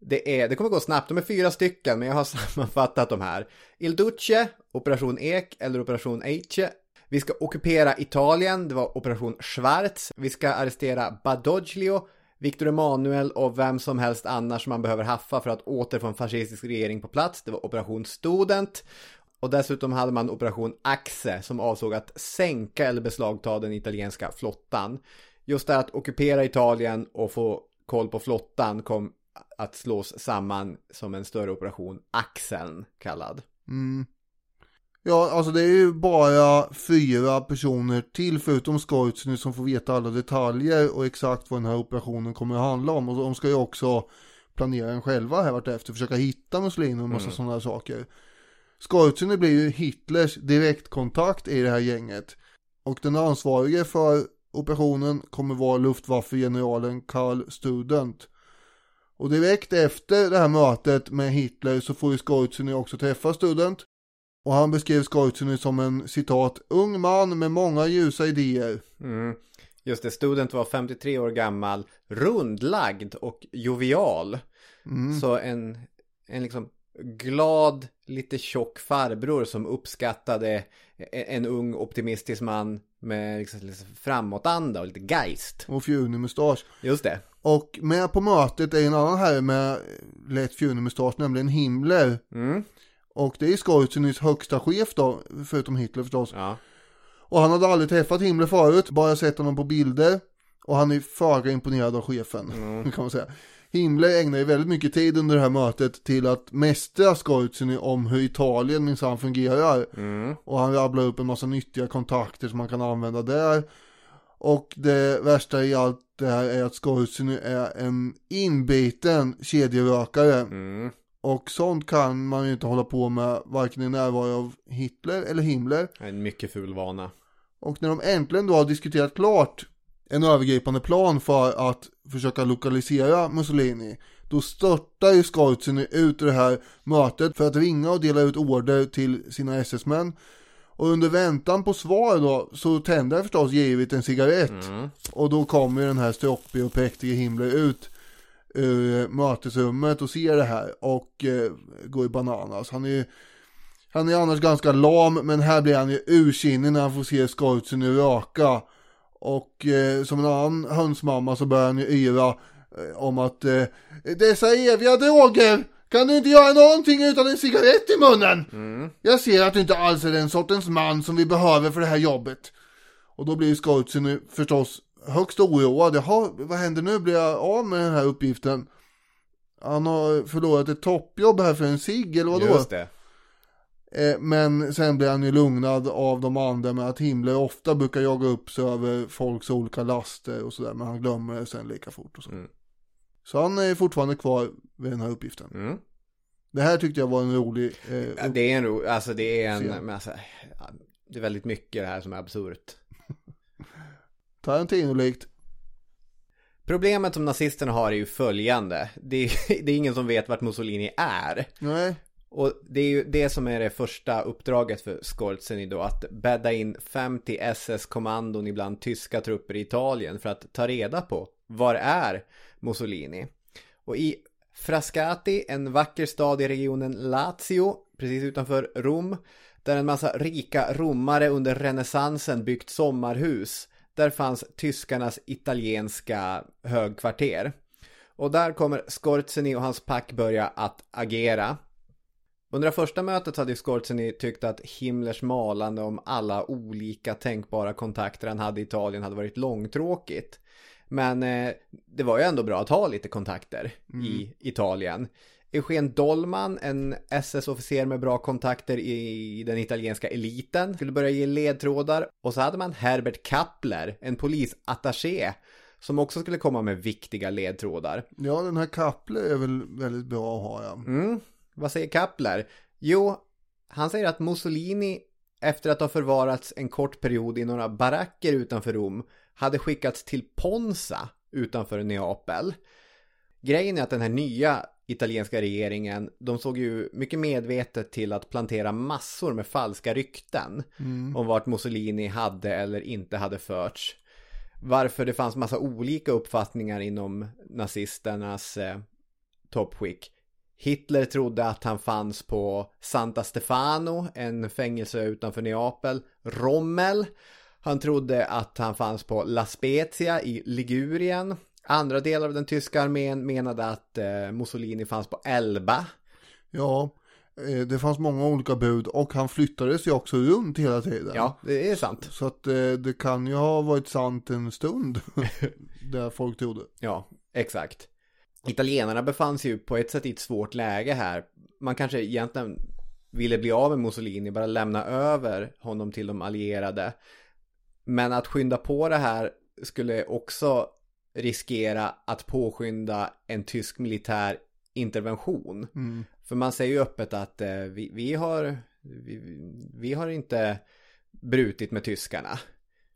Det, är, det kommer gå snabbt, de är fyra stycken, men jag har sammanfattat de här. Il Duce, Operation Ek eller Operation Eiche. Vi ska ockupera Italien, det var Operation Schwarz. Vi ska arrestera Badoglio, Victor Emanuel och vem som helst annars som man behöver haffa för att åter få en fascistisk regering på plats. Det var Operation Student. Och dessutom hade man Operation Axe som avsåg att sänka eller beslagta den italienska flottan. Just det här att ockupera Italien och få koll på flottan kom att slås samman som en större operation, Axeln kallad. Mm. Ja, alltså det är ju bara fyra personer till förutom Skorzen som får veta alla detaljer och exakt vad den här operationen kommer att handla om. Och de ska ju också planera den själva här vartefter, försöka hitta Mussolini och en massa sådana här saker. Skorzen blir ju Hitlers direktkontakt i det här gänget. Och den ansvarige för operationen kommer vara Luftwaffe-generalen Karl Student. Och direkt efter det här mötet med Hitler så får ju Skorzen också träffa Student. Och han beskrev Skorzen som en citat ung man med många ljusa idéer. Mm. Just det, Student var 53 år gammal, rundlagd och jovial. Så en, en liksom glad, lite tjock farbror som uppskattade en ung optimistisk man med liksom framåtanda och lite geist. Och fjunig mustasch. Just det. Och med på mötet är en annan herre med lätt fjunig mustasch, nämligen Himmler. Mm. Och det är Skorzenys högsta chef då, förutom Hitler förstås. Ja. Och han hade aldrig träffat Himmler förut, bara sett honom på bilder. Och han är föga imponerad av chefen, kan man säga. Himmler ägnar ju väldigt mycket tid under det här mötet till att mästra Skorzenny om hur Italien minsann fungerar. Och han rabblar upp en massa nyttiga kontakter som man kan använda där. Och det värsta i allt det här är att Skorzenny är en inbiten kedjerökare. Och sånt kan man ju inte hålla på med varken i närvaro av Hitler eller Himmler. En mycket ful vana. Och när de äntligen då har diskuterat klart en övergripande plan för att försöka lokalisera Mussolini. Då störtar ju Skorzenny ut ur det här mötet för att ringa och dela ut order till sina SS-män. Och under väntan på svar då så tänder han förstås givet en cigarett. Och då kommer ju den här stroppige och präktige Himmler ut ur mötesrummet och ser det här och eh, går i bananas. Han är han är annars ganska lam men här blir han ju ursinnig när han får se Skorzenny röka. Och eh, som en annan hönsmamma så börjar han ju yra eh, om att eh, dessa eviga droger, kan du inte göra någonting utan en cigarett i munnen? Jag ser att du inte alls är den sortens man som vi behöver för det här jobbet. Och då blir Skorzenny förstås högst oroad. Jaha, vad händer nu? Blir jag av med den här uppgiften? Han har förlorat ett toppjobb här för en cigg eller vadå? Just det. Eh, Men sen blir han ju lugnad av de andra med att Himmler ofta brukar jaga upp sig över folks olika laster och sådär. Men han glömmer det sen lika fort och så. Mm. Så han är fortfarande kvar vid den här uppgiften. Mm. Det här tyckte jag var en rolig... Eh, det är en ro, alltså det är en, men alltså, det är väldigt mycket det här som är absurt. Tarantino-likt. Problemet som nazisterna har är ju följande. Det är, det är ingen som vet vart Mussolini är. Nej, Och det är ju det som är det första uppdraget för Skorzenny då, att bädda in 50 SS-kommandon ibland tyska trupper i Italien för att ta reda på var är Mussolini. Och i Frascati, en vacker stad i regionen Lazio, precis utanför Rom, där en massa rika romare under renässansen byggt sommarhus, där fanns tyskarnas italienska högkvarter. Och där kommer Skorzenny och hans pack börja att agera. Under det första mötet hade Skorzenny tyckt att Himmlers malande om alla olika tänkbara kontakter han hade i Italien hade varit långtråkigt. Men eh, det var ju ändå bra att ha lite kontakter i Italien. Eugen Dollman, en SS-officer med bra kontakter i den italienska eliten, skulle börja ge ledtrådar. Och så hade man Herbert Kappler, en polisattaché, som också skulle komma med viktiga ledtrådar. ja den här Kappler är väl väldigt bra att ha ja. Mm. Vad säger Kappler? Jo, han säger att Mussolini efter att ha förvarats en kort period i några baracker utanför Rom hade skickats till Ponza utanför Neapel. Grejen är att den här nya italienska regeringen, de såg ju mycket medvetet till att plantera massor med falska rykten om vart Mussolini hade eller inte hade förts. Varför det fanns massa olika uppfattningar inom nazisternas eh, toppskick. Hitler trodde att han fanns på Santa Stefano, en fängelse utanför Neapel. Rommel, han trodde att han fanns på La Spezia i Ligurien. Andra delar av den tyska armén menade att eh, Mussolini fanns på Elba. Ja, eh, det fanns många olika bud och han flyttades ju också runt hela tiden. Ja, det är sant. Så att eh, det kan ju ha varit sant en stund. där folk trodde. Ja, exakt. Italienarna befann sig ju på ett sätt i ett svårt läge här. Man kanske egentligen ville bli av med Mussolini, bara lämna över honom till de allierade. Men att skynda på det här skulle också riskera att påskynda en tysk militär intervention. För man säger ju öppet att eh, vi, vi, har, vi, vi har inte brutit med tyskarna.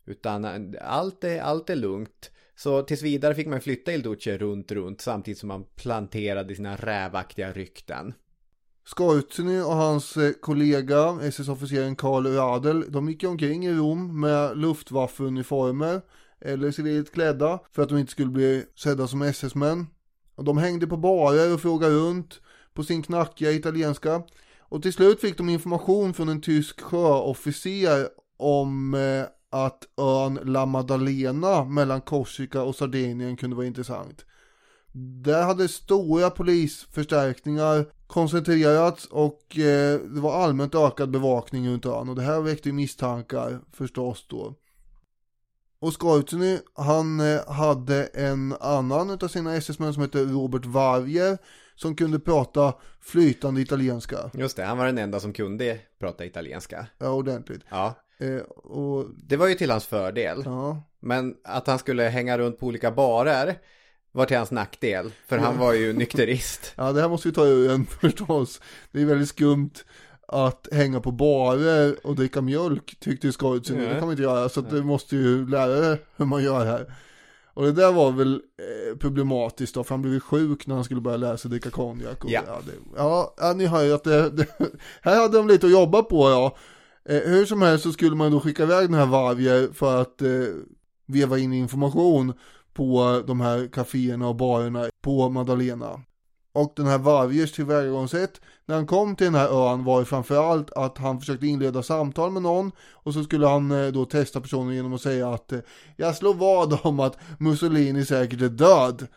Utan eh, allt är, allt är lugnt. Så tills vidare fick man flytta Il Duce runt, runt samtidigt som man planterade sina rävaktiga rykten. Skorzenny och hans eh, kollega, SS-officeren Karl Radel, de gick omkring i Rom med luftwaffeuniformer eller civilt klädda för att de inte skulle bli sedda som SS-män. Och de hängde på barer och frågade runt på sin knackiga italienska. Och till slut fick de information från en tysk sjöofficer om eh, att ön La Maddalena mellan Korsika och Sardinien kunde vara intressant. Där hade stora polisförstärkningar koncentrerats och eh, det var allmänt ökad bevakning runt ön och det här väckte misstankar förstås då. Och Skortsny, han eh, hade en annan utav sina SS-män som hette Robert Varger som kunde prata flytande italienska. Just det, han var den enda som kunde prata italienska. Ja, ordentligt. Ja. Eh, och, Det var ju till hans fördel. ja, Men att han skulle hänga runt på olika barer var till hans nackdel. För han var ju nykterist. ja, det här måste vi ta ur en förstås. Det är väldigt skumt att hänga på barer och dricka mjölk tyckte Skortsny. Ja. Det kan man inte göra, så att du måste ju lära dig hur man gör här. Och det där var väl eh, problematiskt då, för han blev ju sjuk när han skulle börja sig dricka konjak. Och, Ja. Ja, det, ja, ni hör ju att det, det, här hade de lite att jobba på ja. Eh, hur som helst så skulle man då skicka iväg den här Varvier för att eh, veva in information på de här kaféerna och barerna på Madalena. Och den här Varviers tillvägagångssätt när han kom till den här ön var ju framförallt att han försökte inleda samtal med någon och så skulle han eh, då testa personen genom att säga att eh, jag slår vad om att Mussolini säkert är död.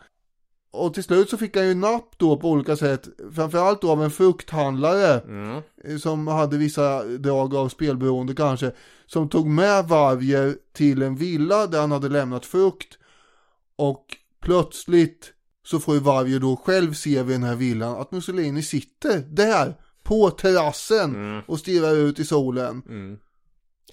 Och till slut så fick han ju napp då på olika sätt, framförallt då av en frukthandlare Mm. eh, som hade vissa drag av spelberoende kanske, som tog med Varvier till en villa där han hade lämnat frukt och plötsligt så får ju Varvier då själv se vid den här villan att Mussolini sitter där på terrassen och stirrar ut i solen. Mm.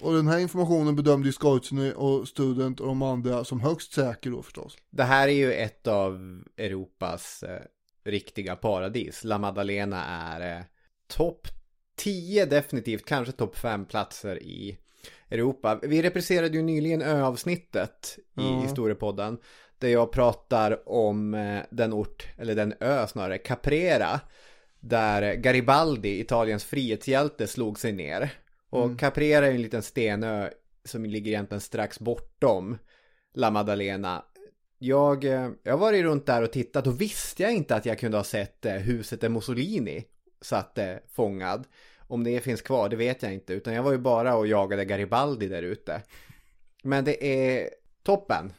Och den här informationen bedömde ju Skortsny och Student och de andra som högst säker då förstås. Det här är ju ett av Europas eh, riktiga paradis. La Maddalena är eh, topp 10 definitivt, kanske topp 5 platser i Europa. Vi repriserade ju nyligen ö-avsnittet i Ja. historiepodden. Där jag pratar om eh, den ort, eller den ö snarare, Caprera. Där Garibaldi, Italiens frihetshjälte, slog sig ner. Och Caprera är en liten stenö som ligger egentligen strax bortom La Maddalena. Jag, eh, jag har varit runt där och tittat och visste jag inte att jag kunde ha sett eh, huset där Mussolini satt fångad. Om det finns kvar, det vet jag inte. Utan jag var ju bara och jagade Garibaldi där ute. Men det är toppen.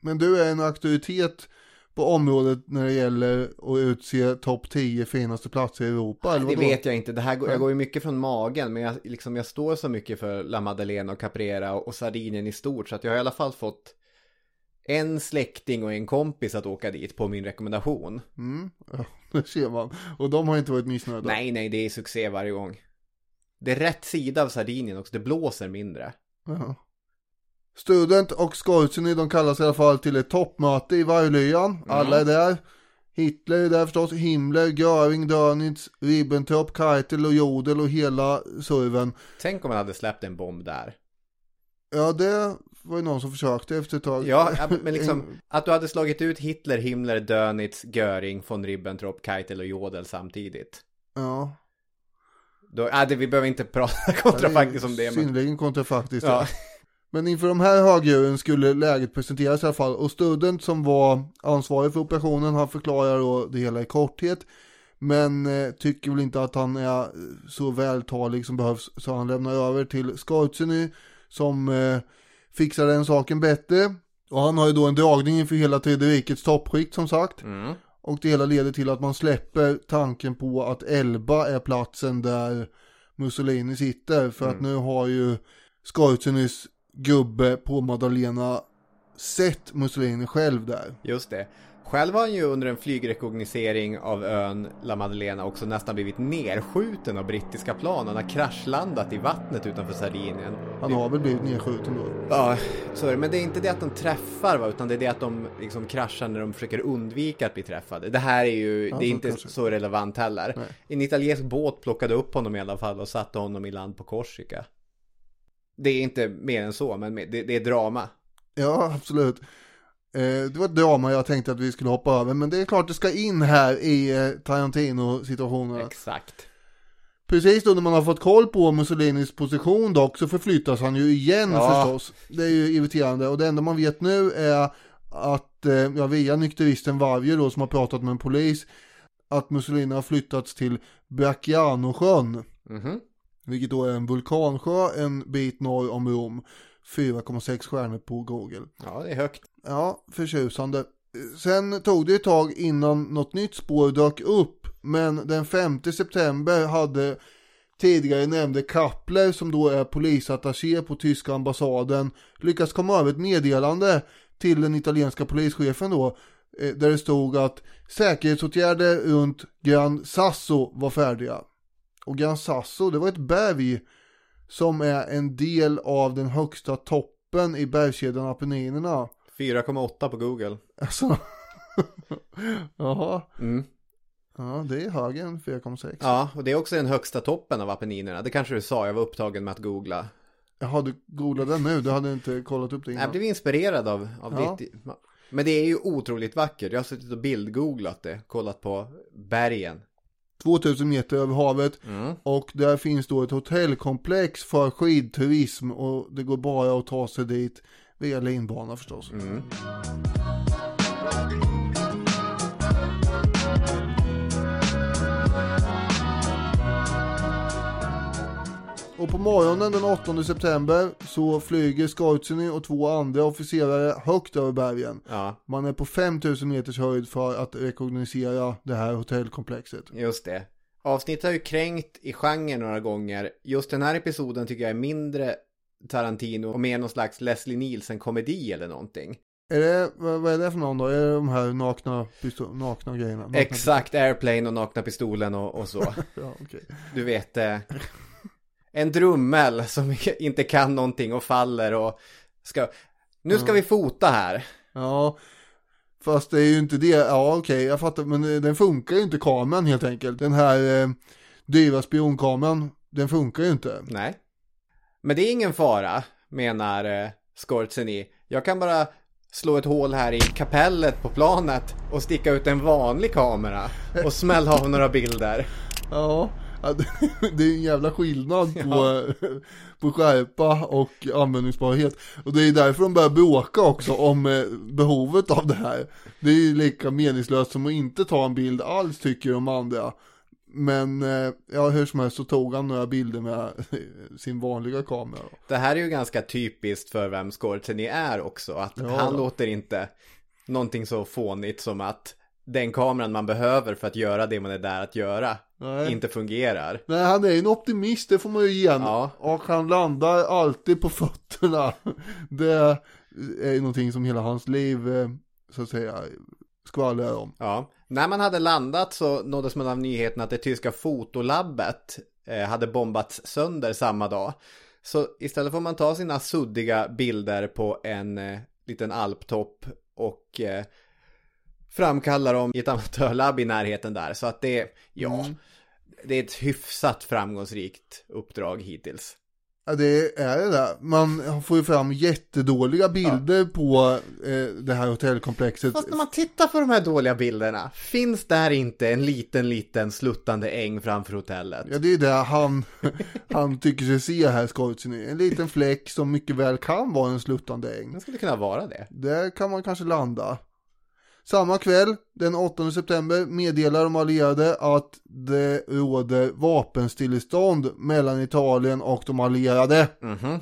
Men du är en auktoritet på området när det gäller att utse topp 10 finaste platser i Europa eller Det vet jag inte. Det här, går- jag går ju mycket från magen. Men jag, liksom, jag står så mycket för La Maddalena och Caprera och, och Sardinien i stort. Så att jag har i alla fall fått en släkting och en kompis att åka dit på min rekommendation. Mm, ja, det ser man. Och de har inte varit missnöjda. Nej, nej, det är succé varje gång. Det är rätt sida av Sardinien också. Det blåser mindre. Ja. Student och Skortsny de kallas i alla fall till ett toppmöte i Varglyan. Alla är där. Hitler är där förstås, Himmler, Göring, Dönitz, Ribbentrop, Keitel och Jodel och hela surven. Tänk om man hade släppt en bomb där. Ja, det var ju någon som försökte efter ett tag. Ja, ja, men liksom att du hade slagit ut Hitler, Himmler, Dönitz, Göring, von Ribbentrop, Keitel och Jodel samtidigt. Ja. Då, äh, det, vi behöver inte prata kontrafaktiskt om det. Men... Synnerligen kontrafaktiskt. Ja. Men inför de här högdjuren skulle läget presenteras i alla fall. Och Student som var ansvarig för operationen, han förklarar då det hela i korthet. Men eh, tycker väl inte att han är så vältalig som behövs. Så han lämnar över till Skortsny som eh, fixar den saken bättre. Och han har ju då en dragning inför hela tredje rikets toppskikt som sagt. Mm. Och det hela leder till att man släpper tanken på att Elba är platsen där Mussolini sitter. För att nu har ju Skorzenys gubbe på Madalena sett Mussolini själv där. Just det. Själv har han ju under en flygrekognosering av ön La Maddalena också nästan blivit nerskjuten av brittiska plan. Han har kraschlandat i vattnet utanför Sardinien. Han har väl blivit nedskjuten då. Ja, så är det. Men det är inte det att de träffar, va? utan det är det att de liksom kraschar när de försöker undvika att bli träffade. Det här är ju, Ja, det är så inte kanske. så relevant heller. Nej. En italiensk båt plockade upp honom i alla fall och satte honom i land på Korsika. Det är inte mer än så, men det, det är drama. Ja, absolut. Eh, det var ett drama jag tänkte att vi skulle hoppa över. Men det är klart det ska in här i eh, Tarantino-situationerna. Exakt. Precis då när man har fått koll på Mussolinis position dock så förflyttas han ju igen Ja. förstås. Det är ju irriterande och det enda man vet nu är att, eh, ja via nykteristen Varje då som har pratat med en polis, att Mussolini har flyttats till Braccianosjön. Mhm. Vilket då är en vulkansjö en bit norr om Rom. 4,6 stjärnor på Google. Ja, det är högt. Ja, förtjusande. Sen tog det ett tag innan något nytt spår dök upp. Men den 5 september hade tidigare nämnde Kappler som då är polisattaché på tyska ambassaden lyckats komma över ett meddelande till den italienska polischefen då. eh, Där det stod att säkerhetsåtgärder runt Gran Sasso var färdiga. Och Gran Sasso det var ett berg som är en del av den högsta toppen i bergskedjan Apenninerna. 4,8 på Google. Alltså. Jaha. Mm. Ja, det är högre än 4,6. Ja, och det är också den högsta toppen av Appenninerna. Det kanske du sa, jag var upptagen med att googla. Jaha, du googlade nu? Du hade inte kollat upp det Jag innan? blev inspirerad av, av Ja. ditt... Men det är ju otroligt vackert. Jag har suttit och bildgooglat det, kollat på bergen. 2000 meter över havet. Mm. Och där finns då ett hotellkomplex för skidturism och det går bara att ta sig dit via linbana förstås. Mm. Och på morgonen den 8 september så flyger Skortseny och två andra officerare högt över bergen. Ja, Man är på 5000 meters höjd för att rekognosera det här hotellkomplexet. just det. Avsnittet har ju kränkt i genren några gånger. Just den här episoden tycker jag är mindre Tarantino och mer någon slags Leslie Nielsen-komedi eller någonting. Är det, vad är det för någon då? Är det de här nakna, pistol, nakna grejerna? Nakna Exakt, Airplane och Nakna Pistolen och, och så. Ja, okej. Du vet, eh, en drummel som inte kan någonting och faller och ska... Nu ska vi fota här. Ja, fast det är ju inte det. Ja, okej, jag fattar. Men den funkar ju inte kameran helt enkelt. Den här eh, dyra spionkameran, den funkar ju inte. Nej. Men det är ingen fara, menar eh, Scorzeny. Jag kan bara slå ett hål här i kapellet på planet och sticka ut en vanlig kamera och smälla av några bilder. Ja, det- är en jävla skillnad på, på skärpa och användningsbarhet. Och det är därför de börjar bråka också om eh, behovet av det här. Det är ju lika meningslöst som att inte ta en bild alls tycker de andra. Men eh, ja, hur som helst så tog han några bilder med sin vanliga kamera. Det här är ju ganska typiskt för vem Scorzeny är också. Att Ja. han låter inte någonting så fånigt som att den kameran man behöver för att göra det man är där att göra Nej. inte fungerar. Nej, han är en optimist, det får man ju ge. Ja. Och han landar alltid på fötterna. Det är ju någonting som hela hans liv, eh, så att säga, skvallrar om. Ja, när man hade landat så nåddes man av nyheten att det tyska fotolabbet eh, hade bombats sönder samma dag. Så istället får man ta sina suddiga bilder på en eh, liten alptopp och eh, framkalla dem i ett amatörlabb i närheten där. Så att det, ja, det är ett hyfsat framgångsrikt uppdrag hittills. Ja, det är det där. Man får ju fram jättedåliga bilder på eh, det här hotellkomplexet. Fast när man tittar på de här dåliga bilderna, finns där inte en liten, liten sluttande äng framför hotellet? Ja, det är det han, han tycker sig se här, Skortseny. En liten fläck som mycket väl kan vara en sluttande äng. Det skulle kunna vara det. Där kan man kanske landa. Samma kväll, den 8 september, meddelar de allierade att det råder vapenstillestånd mellan Italien och de allierade. Mhm.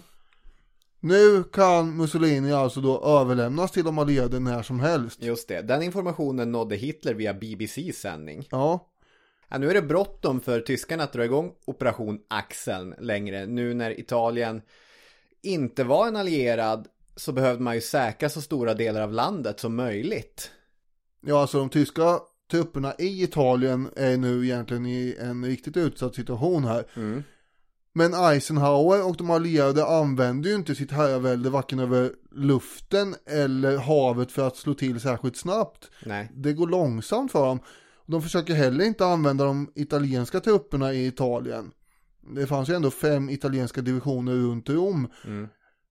Nu kan Mussolini alltså då överlämnas till de allierade när som helst. Just det, den informationen nådde Hitler via BBCs sändning. Ja, Ja, nu är det bråttom för tyskarna att dra igång Operation Axeln längre. Nu när Italien inte var en allierad så behövde man ju säkra så stora delar av landet som möjligt. Ja alltså de tyska trupperna i Italien är nu egentligen i en riktigt utsatt situation här. Men Eisenhower och de allierade använder ju inte sitt herravälde varken över luften eller havet för att slå till särskilt snabbt. Nej. Det går långsamt för dem. De försöker heller inte använda de italienska trupperna i Italien. Det fanns ju ändå fem italienska divisioner runt Rom. Eh,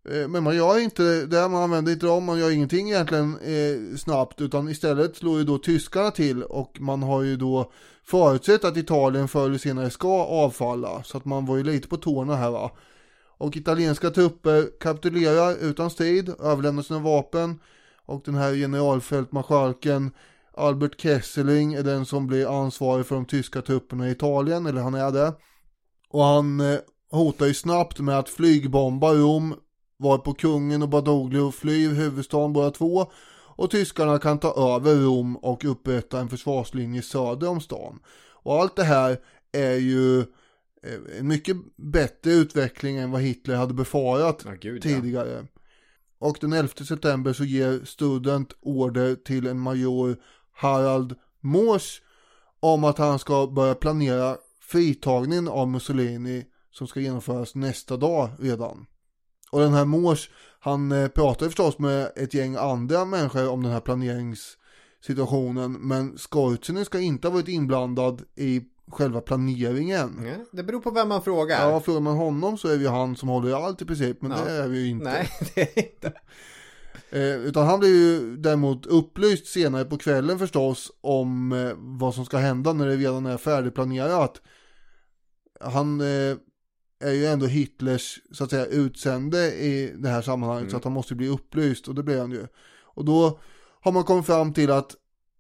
Eh, men man gör inte det, man använder inte dem, man gör ingenting egentligen eh, snabbt utan istället slår ju då tyskarna till och man har ju då förutsett att Italien förr eller senare ska avfalla så att man var ju lite på tårna här va. Och italienska trupper kapitulerar utan strid, överlämnar sina vapen och den här generalfältmarskalken Albert Kesseling är den som blir ansvarig för de tyska trupperna i Italien, eller han är det. Och han eh, hotar ju snabbt med att flygbomba Rom, varpå kungen och Badoglio flyr huvudstaden båda två. Och tyskarna kan ta över Rom och upprätta en försvarslinje söder om stan. Och allt det här är ju eh, en mycket bättre utveckling än vad Hitler hade befarat Ja, gud, ja. tidigare. Och den 11 september så ger Student order till en major Harald Mors om att han ska börja planera fritagningen av Mussolini som ska genomföras nästa dag redan. Och den här Mors, han eh, pratar ju förstås med ett gäng andra människor om den här planeringssituationen men Skortsinen ska inte ha varit inblandad i själva planeringen. Ja, det beror på vem man frågar. Ja, frågar man honom så är det ju han som håller i allt i princip, men Ja. det är vi ju inte. Nej, det är inte. Eh, utan han blir ju däremot upplyst senare på kvällen förstås om eh, vad som ska hända när det redan är färdigplanerat. Han eh, är ju ändå Hitlers så att säga utsände i det här sammanhanget så att han måste bli upplyst och det blir han ju. Och då har man kommit fram till att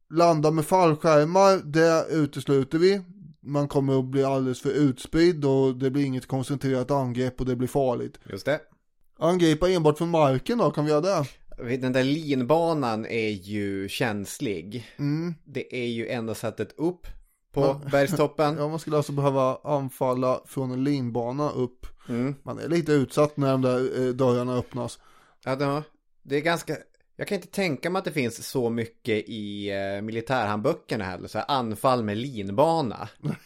landa med fallskärmar, det utesluter vi. Man kommer att bli alldeles för utspridd och det blir inget koncentrerat angrepp och det blir farligt. Just det. Angripa enbart från marken då, kan vi göra det? Den där linbanan är ju känslig. Mm. Det är ju enda sättet upp på bergstoppen. Ja, man skulle alltså behöva anfalla från en linbana upp. Mm. Man är lite utsatt när de där eh, dörrarna öppnas. Ja, det- det är ganska... Jag kan inte tänka mig att det finns så mycket i eh, militärhandböckerna heller. Så här anfall med linbana.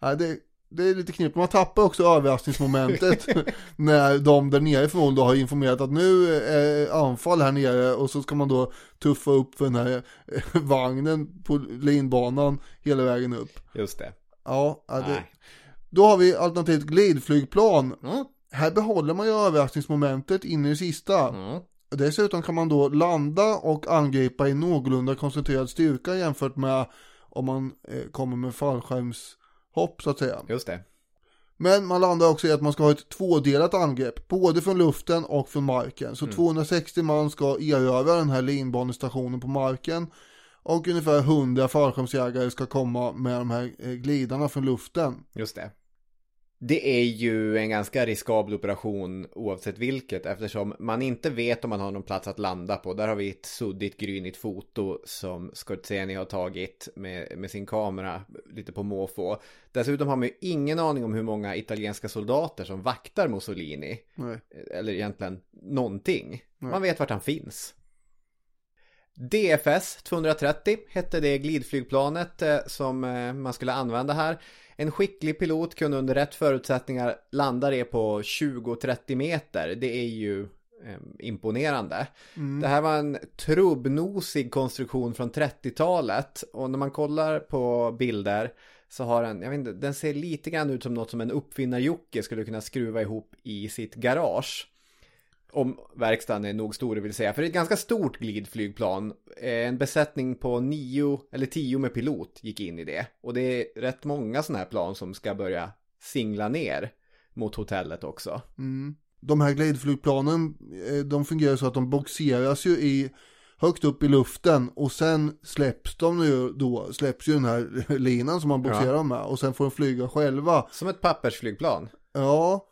Ja, det, det är lite knepigt. Man tappar också överraskningsmomentet när de där nere förmodligen då har informerat att nu är anfall här nere och så ska man då tuffa upp för den här eh, vagnen på linbanan hela vägen upp. Just det. Ja, ja det, då har vi alternativet glidflygplan. Mm. Här behåller man ju överraskningsmomentet in i det sista. Mm. Dessutom kan man då landa och angripa i någorlunda koncentrerad styrka jämfört med om man eh, kommer med fallskärmshopp så att säga. Just det. Men man landar också i att man ska ha ett tvådelat angrepp, både från luften och från marken. Så 260 man ska erövra den här linbanestationen på marken och ungefär 100 fallskärmsjägare ska komma med de här eh, glidarna från luften. Just det. Det är ju en ganska riskabel operation oavsett vilket eftersom man inte vet om man har någon plats att landa på. Där har vi ett suddigt grynigt foto som Scorsese har tagit med, med sin kamera lite på måfå. Dessutom har man ju ingen aning om hur många italienska soldater som vaktar Mussolini. Nej. Eller egentligen någonting. Man vet vart han finns. DFS 230 hette det glidflygplanet eh, som eh, man skulle använda här. En skicklig pilot kunde under rätt förutsättningar landa det på 20-30 meter. Det är ju eh, imponerande. Det här var en trubbnosig konstruktion från 30-talet och när man kollar på bilder så har den, jag vet inte, den ser lite grann ut som något som en uppfinnar skulle kunna skruva ihop i sitt garage. Om verkstaden är nog stor det vill säga. För det är ett ganska stort glidflygplan. Eh, En besättning på nio eller tio med pilot gick in i det. Och det är rätt många sådana här plan som ska börja singla ner mot hotellet också. De här glidflygplanen, eh, de fungerar så att de boxeras ju i högt upp i luften och sen släpps de ju då, släpps ju den här linan som man boxerar dem med och sen får de flyga själva. Som ett pappersflygplan. Ja,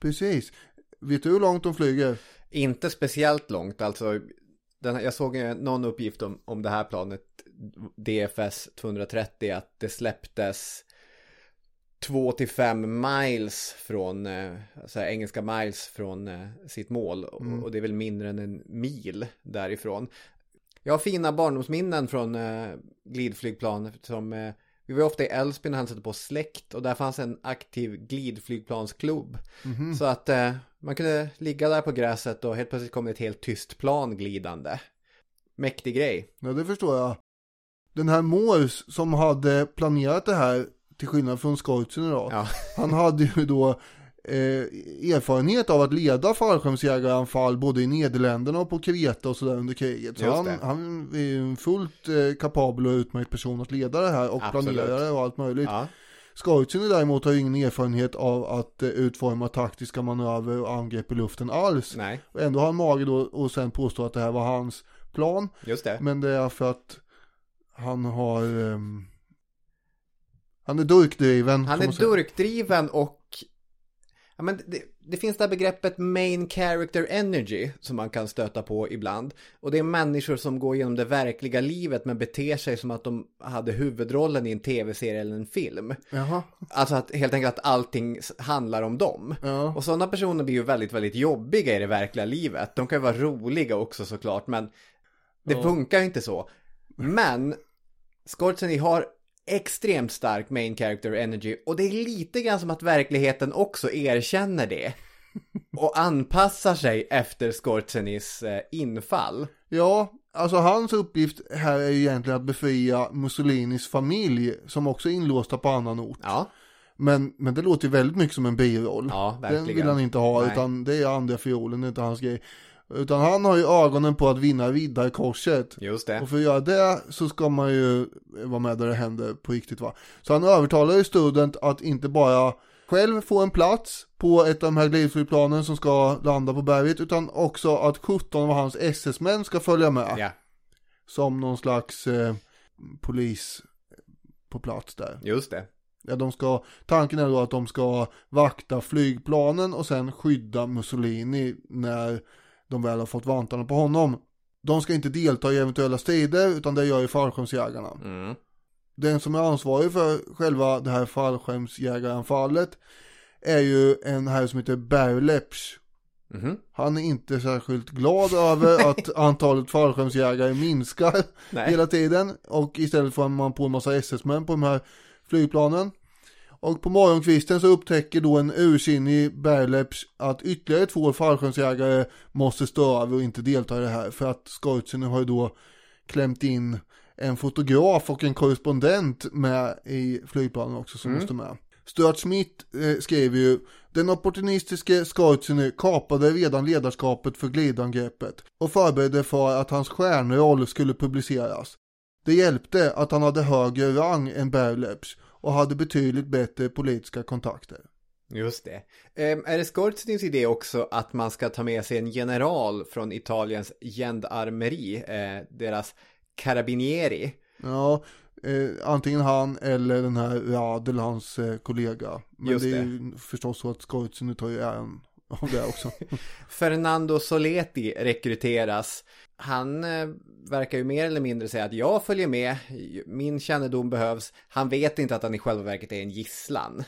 precis. Vet du hur långt de flyger? Inte speciellt långt, alltså. Den, här- jag såg någon uppgift om, om det här planet, DFS 230, att det släpptes 2 till 5 miles från, alltså engelska miles från eh, sitt mål. Och, och det är väl mindre än en mil därifrån. Jag har fina barndomsminnen från eh, glidflygplan som vi var ofta i Älvsbyn och hälsade på släkt och där fanns en aktiv glidflygplansklubb. Så att eh, man kunde ligga där på gräset och helt plötsligt kom ett helt tyst plan glidande. Mäktig grej. Ja, det förstår jag. Den här Morse som hade planerat det här, till skillnad från Skortsen då, Ja. han hade ju då eh, erfarenhet av att leda fallskärmsjägaranfall både i Nederländerna och på Kreta och sådär under kriget. Så han, han är ju en fullt eh, kapabel och utmärkt person att leda det här och Absolut. planera det och allt möjligt. Ja, Skortsen däremot har ingen erfarenhet av att eh, utforma taktiska manöver och angrepp i luften alls. nej. Och ändå har han mage då och sen påstå att det här var hans plan. Just det. Men det är för att han har, ehm, han är durkdriven. Han är durkdriven och ja, men det, det finns det här begreppet main character energy som man kan stöta på ibland. Och det är människor som går igenom det verkliga livet men beter sig som att de hade huvudrollen i en tv-serie eller en film. Jaha, Alltså att helt enkelt att allting handlar om dem. Ja. Och sådana personer blir ju väldigt, väldigt jobbiga i det verkliga livet. De kan ju vara roliga också såklart, men det funkar ju inte så. Men Scorsese har extremt stark main character energy och det är lite grann som att verkligheten också erkänner det. Och anpassar sig efter Scorseses eh, infall. ja, alltså hans uppgift här är ju egentligen att befria Mussolinis familj som också är inlåsta på annan ort. Ja, Men, men det låter ju väldigt mycket som en biroll. Ja, Den verkligen. vill han inte ha, Nej. utan det är andra fiolen, det är inte hans grej. Utan han har ju ögonen på att vinna riddarkorset. just det. Och för att göra det så ska man ju vara med där det händer på riktigt va. Så han övertalar ju student att inte bara själv få en plats på ett av de här glidflygplanen som ska landa på berget utan också att 17 av hans SS-män ska följa med. Ja, Som någon slags eh, polis på plats där. just det. Ja, de ska, tanken är då att de ska vakta flygplanen och sen skydda Mussolini när de väl har fått vantarna på honom. De ska inte delta i eventuella strider utan det gör ju fallskärmsjägarna. Mm. Den som är ansvarig för själva det här fallskärmsjägaranfallet är ju en herre som heter Berlepsch. Mhm. Han är inte särskilt glad över att antalet fallskärmsjägare minskar Nej. hela tiden och istället får man på en massa SS-män på de här flygplanen. Och på morgonkvisten så upptäcker då en ursinnig Berlepsch att ytterligare två fallskärmsjägare måste stå över och inte delta i det här för att Skorzen har ju då klämt in en fotograf och en korrespondent med i flygplanen också som måste med. Stuart Smith eh, skrev ju Den opportunistiske Skorzen kapade redan ledarskapet för glidangreppet och förberedde för att hans stjärnroll skulle publiceras. Det hjälpte att han hade högre rang än Berlepsch och hade betydligt bättre politiska kontakter. Just det. Ehm, är det Scorseses idé också att man ska ta med sig en general från Italiens gendarmeri, eh, deras carabinieri? Ja, eh, antingen han eller den här Radel, hans eh, kollega. Men Just det är ju förstås så att Skorzen tar ju äran av det också. Fernando Soleti rekryteras. Han eh, verkar ju mer eller mindre säga att jag följer med, min kännedom behövs. Han vet inte att han i själva verket är en gisslan.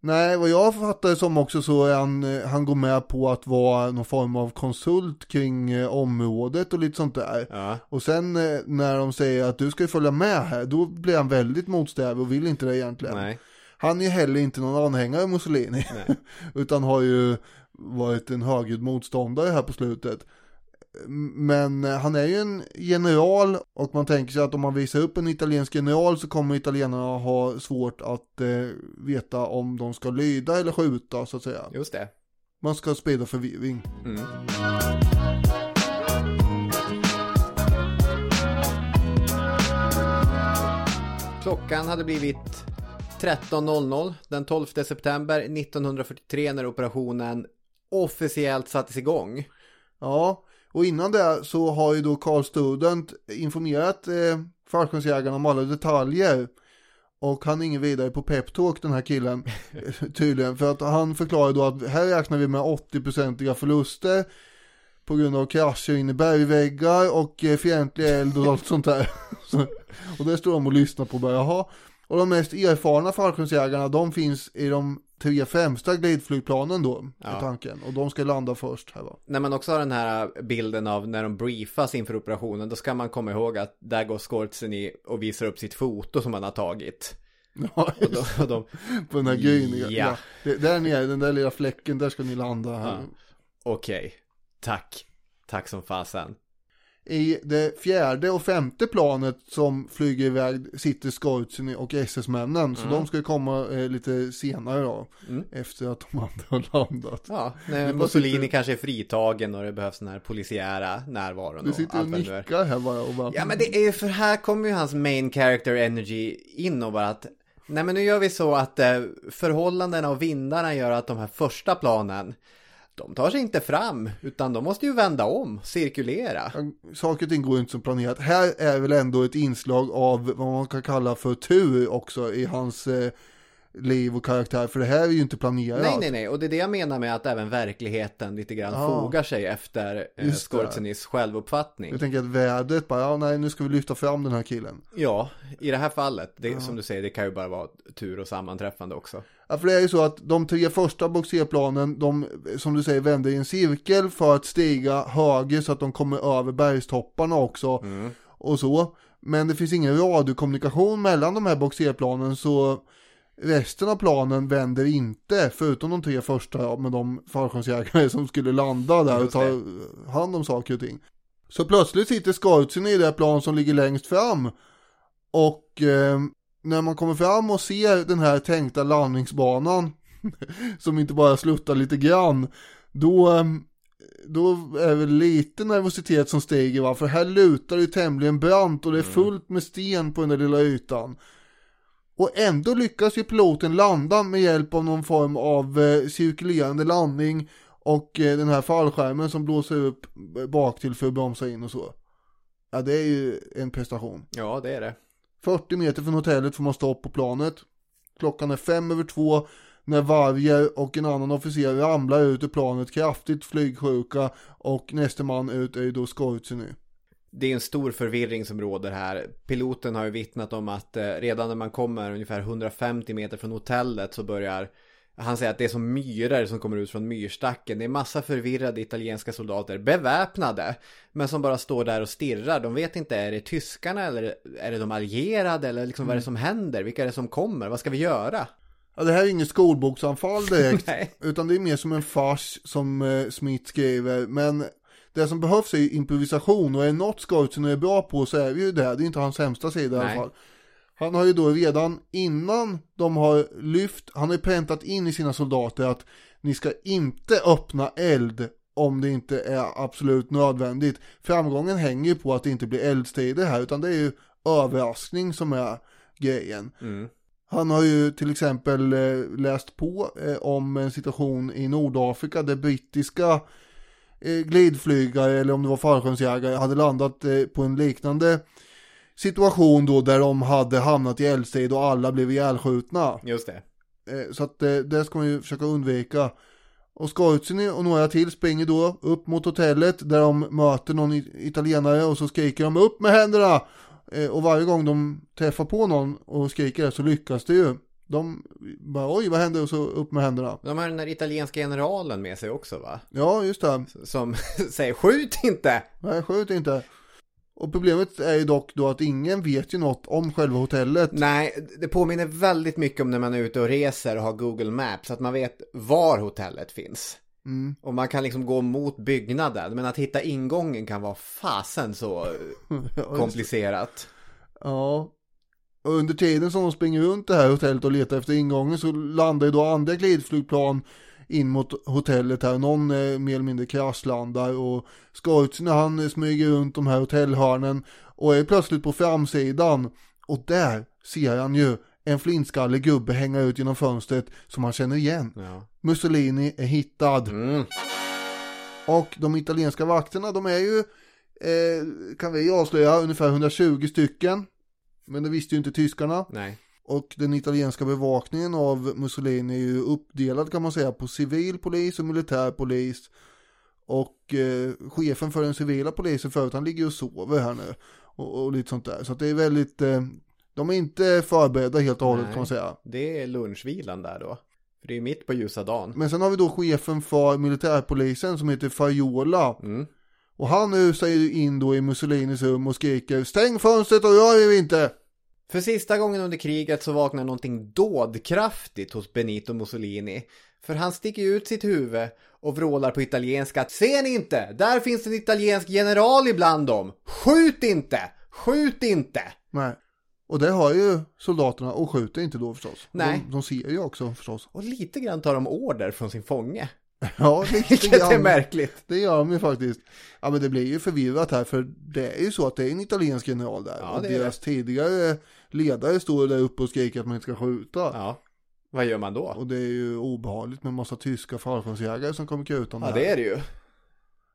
Nej, vad jag fattar som också så är han, eh, han går med på att vara någon form av konsult kring eh, området och lite sånt där. Ja. Och sen när de säger att du ska ju följa med här, då blir han väldigt motsträvig och vill inte det egentligen. Nej. Han är ju heller inte någon anhängare av Mussolini. Utan har ju varit en högljudd motståndare här på slutet. Men eh, han är ju en general och man tänker sig att om man visar upp en italiensk general så kommer italienarna ha svårt att eh, veta om de ska lyda eller skjuta så att säga. Just det. Man ska sprida förvirring. Mm. Klockan hade blivit 13.00 den 12 september 1943 när operationen officiellt sattes igång. Ja, och innan det så har ju då Carl Student informerat eh, fallskärmsjägarna om alla detaljer. Och han är ingen vidare på peptalk den här killen tydligen. För att han förklarar då att här räknar vi med 80-procentiga förluster. På grund av krascher in i bergväggar och eh, fientlig eld och allt sånt där. Och det står de och lyssnar på bara jaha. Och de mest erfarna fallskärmsjägarna de finns i de tre främsta glidflygplanen då. Ja. Är tanken. Och de ska landa först här va. När man också har den här bilden av när de briefas inför operationen, då ska man komma ihåg att där går Scorsese och visar upp sitt foto som han har tagit. Ja, Och de, och de, på den här gryningen. Ja. Det, där nere, den där lilla fläcken, där ska ni landa här. Ja. Okej, tack. Tack som fasen. I det fjärde och femte planet som flyger iväg sitter Skorzen och SS-männen. Så de ska komma eh, lite senare då. Mm. Efter att de andra har landat. Ja, när Mussolini sitter- kanske är fritagen och det behövs den här polisiära närvaron. Du och sitter och är. nickar här bara och bara. Ja men det är ju för här kommer ju hans main character energy in och bara att Nej men nu gör vi så att eh, förhållandena och vindarna gör att de här första planen de tar sig inte fram, utan de måste ju vända om, cirkulera. Saker och ting går inte som planerat. Här är väl ändå ett inslag av vad man kan kalla för tur också i hans eh, liv och karaktär. För det här är ju inte planerat. Nej, nej, nej. Och det är det jag menar med att även verkligheten lite grann Ja. fogar sig efter eh. Skorzenis självuppfattning. Jag tänker att vädret bara, ja nej nu ska vi lyfta fram den här killen. Ja, i det här fallet, det, som du säger, det kan ju bara vara tur och sammanträffande också. Ja, för det är ju så att de tre första boxerplanen, de som du säger vänder i en cirkel för att stiga höger så att de kommer över bergstopparna också. Och så. Men det finns ingen radiokommunikation mellan de här boxerplanen så resten av planen vänder inte, förutom de tre första med de fallskärmsjägare som skulle landa där och ta hand om saker och ting. Så plötsligt sitter scoutsen i det plan som ligger längst fram. Och eh, när man kommer fram och ser den här tänkta landningsbanan som inte bara sluttar lite grann, då, eh, då är det lite nervositet som stiger va, för här lutar det tämligen brant och det är fullt med sten på den där lilla ytan. Och ändå lyckas ju piloten landa med hjälp av någon form av eh, cirkulerande landning och eh, den här fallskärmen som blåser upp bak till för att bromsa in och så. Ja, det är ju en prestation. Ja, det är det. 40 meter från hotellet får man stopp på planet. Klockan är fem över två när Varger och en annan officer ramlar ut ur planet kraftigt flygsjuka och nästa man ut är ju då Skorzi. Det är en stor förvirring som råder här. Piloten har ju vittnat om att eh, redan när man kommer ungefär 150 meter från hotellet så börjar han säger att det är som myror som kommer ut från myrstacken. Det är massa förvirrade italienska soldater, beväpnade, men som bara står där och stirrar. De vet inte, är det tyskarna eller är det de allierade eller liksom vad är det som händer? Vilka är det som kommer? Vad ska vi göra? Ja, det här är inget skolboksanfall direkt, Nej. utan det är mer som en fars som eh, Smith skriver. Men det som behövs är improvisation och är något Skorzen är bra på så är det ju det. Det är inte hans sämsta sida i alla Nej. fall. Han har ju då redan innan de har lyft, han har ju präntat in i sina soldater att ni ska inte öppna eld om det inte är absolut nödvändigt. Framgången hänger ju på att det inte blir eldstrider här utan det är ju överraskning som är grejen. Han har ju till exempel eh, läst på eh, om en situation i Nordafrika där brittiska eh, glidflygare eller om det var fallskärmsjägare hade landat på en liknande situation då där de hade hamnat i eldstrid och alla blev ihjälskjutna. Just det. Eh, Så att eh, det ska man ju försöka undvika. Och Scorzini och några till springer då upp mot hotellet där de möter någon italienare och så skriker de upp med händerna. Eh, Och varje gång de träffar på någon och skriker det så lyckas det ju. De bara oj vad hände och så upp med händerna. De har den där italienska generalen med sig också va? Ja just det. Som säger skjut inte! Nej skjut inte. Och problemet är ju dock då att ingen vet ju något om själva hotellet. Nej, det påminner väldigt mycket om när man är ute och reser och har Google Maps. Att man vet var hotellet finns. Mm. Och man kan liksom gå mot byggnaden. Men att hitta ingången kan vara fasen så komplicerat. Ja. Och under tiden som de springer runt det här hotellet och letar efter ingången så landar ju då andra glidflygplan in mot hotellet här. Någon eh, mer eller mindre kraschlandar och Skorzen han smyger runt de här hotellhörnen och är plötsligt på framsidan. Och där ser han ju en flintskallig gubbe hänga ut genom fönstret som han känner igen. Ja. Mussolini är hittad. Mm. Och de italienska vakterna, de är ju, eh, kan vi avslöja, ungefär 120 stycken. Men det visste ju inte tyskarna. Nej. Och den italienska bevakningen av Mussolini är ju uppdelad kan man säga på civil polis och militär polis. Och eh, chefen för den civila polisen förut, han ligger och sover här nu. Och, och lite sånt där. Så att det är väldigt, eh, de är inte förberedda helt och hållet Nej. kan man säga. Det är lunchvilan där då. För det är mitt på ljusa dagen. Men sen har vi då chefen för militärpolisen som heter Fajola. Mm. Och han rusar ju in då i Mussolinis rum och skriker Stäng fönstret och rör er inte! För sista gången under kriget så vaknar någonting dådkraftigt hos Benito Mussolini. För han sticker ut sitt huvud och vrålar på italienska att Ser ni inte? Där finns en italiensk general ibland dem! Skjut inte! Skjut inte! Nej. Och det har ju soldaterna och skjuter inte då förstås. Nej. De, de ser ju också förstås. Och lite grann tar de order från sin fånge. Ja, Vilket är märkligt. Det gör de ju faktiskt. Ja men det blir ju förvirrat här för det är ju så att det är en italiensk general där. Ja, och det deras tidigare ledare står där uppe och skriker att man inte ska skjuta. Ja. Vad gör man då? Och det är ju obehagligt med massa tyska fallskärmsjägare som kommer kutan Ja, det är det ju.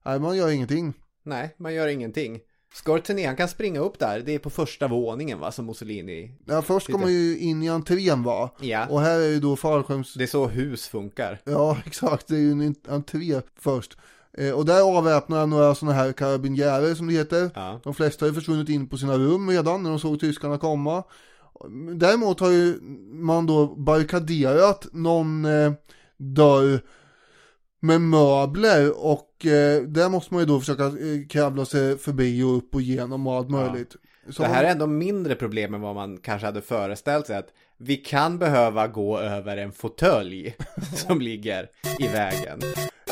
Nej, man gör ingenting. Nej, man gör ingenting. Skorteni, han kan springa upp där. Det är på första våningen va, som Mussolini. Ja, först kommer ju in i entrén va? Ja. Och här är ju då fallskärms... Det är så hus funkar. Ja, exakt. Det är ju en entré först. Eh, och där avväpnar jag några sådana här karabinjärer som det heter. Ja. De flesta har ju försvunnit in på sina rum redan när de såg tyskarna komma. Däremot har ju man då barrikaderat någon eh, dörr med möbler och eh, där måste man ju då försöka eh, kravla sig förbi och upp och igenom och allt möjligt. Så det här är ändå mindre problem än vad man kanske hade föreställt sig. Att vi kan behöva gå över en fåtölj som ligger i vägen.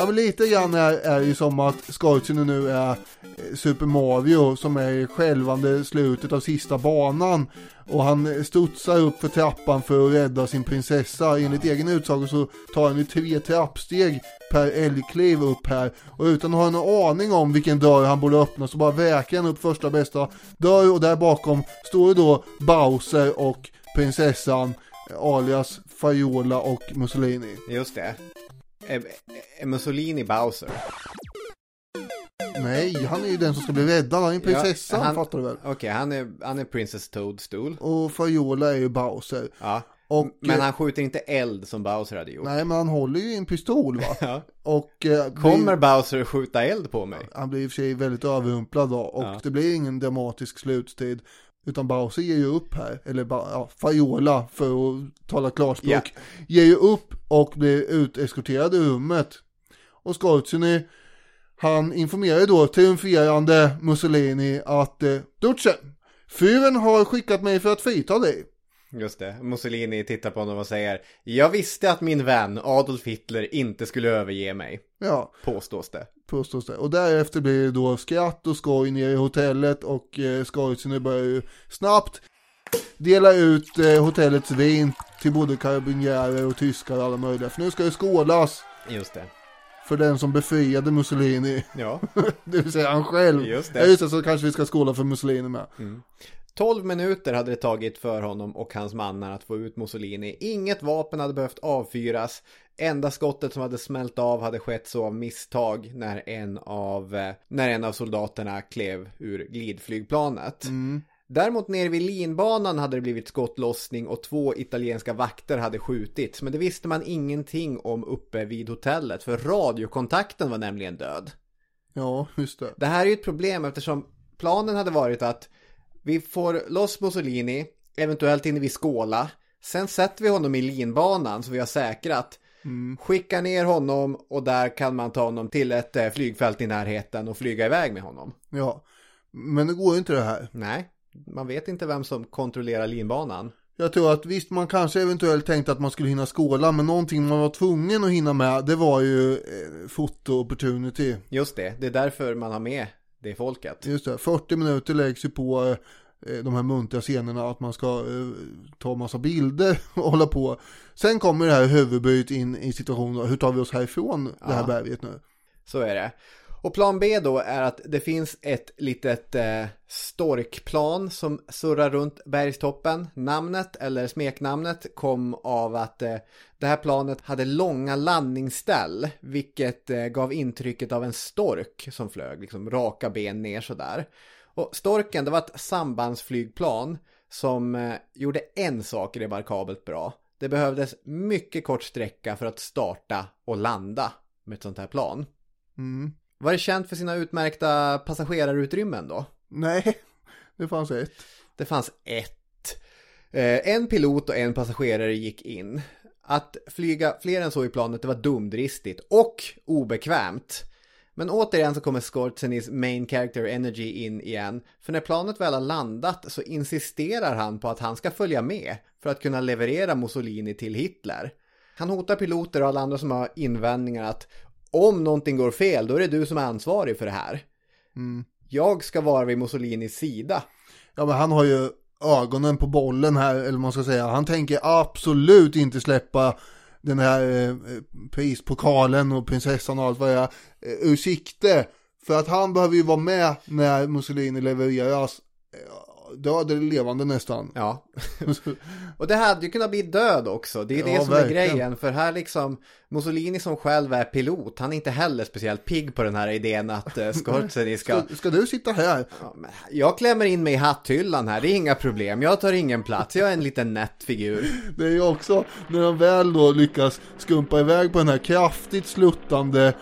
Ja men lite grann är, är det ju som att Skorzen nu är eh, Super Mario som är i självande slutet av sista banan. Och han studsar upp för trappan för att rädda sin prinsessa. Enligt egen utsago så tar han ju tre trappsteg per älgkliv upp här. Och utan att ha en aning om vilken dörr han borde öppna så bara väker han upp första bästa dörr. Och där bakom står ju då Bowser och prinsessan eh, alias Fajola och Mussolini. Just det. Är, är Mussolini Bowser? Nej, han är ju den som ska bli räddad. Han är prinsessan, Ja, han- fattar du väl? Okej, han, är, han är Princess Toadstool. Och Fayola är ju Bowser. Ja. Och, Men eh, han skjuter inte eld som Bowser hade gjort. Nej, men han håller ju en pistol va? Ja. Och eh, Kommer Bowser skjuta eld på mig? han blir i och för sig väldigt överrumplad då. Och Ja. det blir ingen dramatisk slutstid. Utan Bowser ger ju upp här. Eller ja, Fayola för att tala klarspråk. Ger ju upp och blir uteskorterad ur rummet. Och Skortsuni, han informerar ju då triumferande Mussolini att eh, Duce, fyren har skickat mig för att frita dig. Just det. Mussolini tittar på honom och säger Jag visste att min vän Adolf Hitler inte skulle överge mig. Ja, Påstås det. Påstås det. Och därefter blir det då skratt och skoj nere i hotellet och eh, börjar ju snabbt dela ut eh, hotellets vin till både karabinjärer och tyskar och alla möjliga. För nu ska det skålas Just det. för den som befriade Mussolini. Ja. det vill säga han själv. Just det. Ja, just det, så kanske vi ska skåla för Mussolini med. 12 minuter hade det tagit för honom och hans mannar att få ut Mussolini. Inget vapen hade behövt avfyras. Enda skottet som hade smält av hade skett så av misstag när en av, eh, när en av soldaterna klev ur glidflygplanet. Däremot nere vid linbanan hade det blivit skottlossning och två italienska vakter hade skjutits. Men det visste man ingenting om uppe vid hotellet för radiokontakten var nämligen död. Ja, just det. Det här är ju ett problem eftersom planen hade varit att vi får loss Mussolini, eventuellt inne vid Skåla. Sen sätter vi honom i linbanan så vi har säkrat. Skickar ner honom och där kan man ta honom till ett eh, flygfält i närheten och flyga iväg med honom. Ja. Men det går ju inte det här. Nej, man vet inte vem som kontrollerar linbanan. Jag tror att visst man kanske eventuellt tänkte att man skulle hinna skåla men någonting man var tvungen att hinna med det var ju eh, foto opportunity. Just det, det är därför man har med det folket. Just det, 40 minuter läggs ju på eh, de här muntra scenerna att man ska eh, ta massa bilder och hålla på. Sen kommer det här huvudbryt in i situationen, hur tar vi oss härifrån det här Ja. berget nu? Så är det. Och plan B då är att det finns ett litet eh, storkplan som surrar runt bergstoppen. Namnet eller smeknamnet kom av att eh, det här planet hade långa landningsställ, vilket eh, gav intrycket av en stork som flög liksom raka ben ner sådär. Och storken, det var ett sambandsflygplan som eh, gjorde en sak remarkabelt bra. Det behövdes mycket kort sträcka för att starta och landa med ett sånt här plan. Mm. Var det känt för sina utmärkta passagerarutrymmen då? Nej, det fanns ett. Det fanns ett. Eh, En pilot och en passagerare gick in. Att flyga fler än så i planet det var dumdristigt och obekvämt. Men återigen så kommer Skorzenis main character energy in igen. För när planet väl har landat så insisterar han på att han ska följa med för att kunna leverera Mussolini till Hitler. Han hotar piloter och alla andra som har invändningar att om någonting går fel då är det du som är ansvarig för det här. Jag ska vara vid Mussolinis sida. Ja men han har ju ögonen på bollen här, eller man ska säga. Han tänker absolut inte släppa den här eh, prispokalen och prinsessan och allt vad det är eh, ur sikte. För att han behöver ju vara med när Mussolini levereras. Eh, död eller levande nästan. Ja. Och det hade ju kunnat bli död också. Det är det Ja, som verkligen. är grejen. För här liksom, Mussolini som själv är pilot, han är inte heller speciellt pigg på den här idén att uh, Scorsese ska... Ska, ska du sitta här? Ja, Jag klämmer in mig i hatthyllan här, det är inga problem. Jag tar ingen plats, jag är en liten nätt figur. Det är ju också när de väl då lyckas skumpa iväg på den här kraftigt sluttande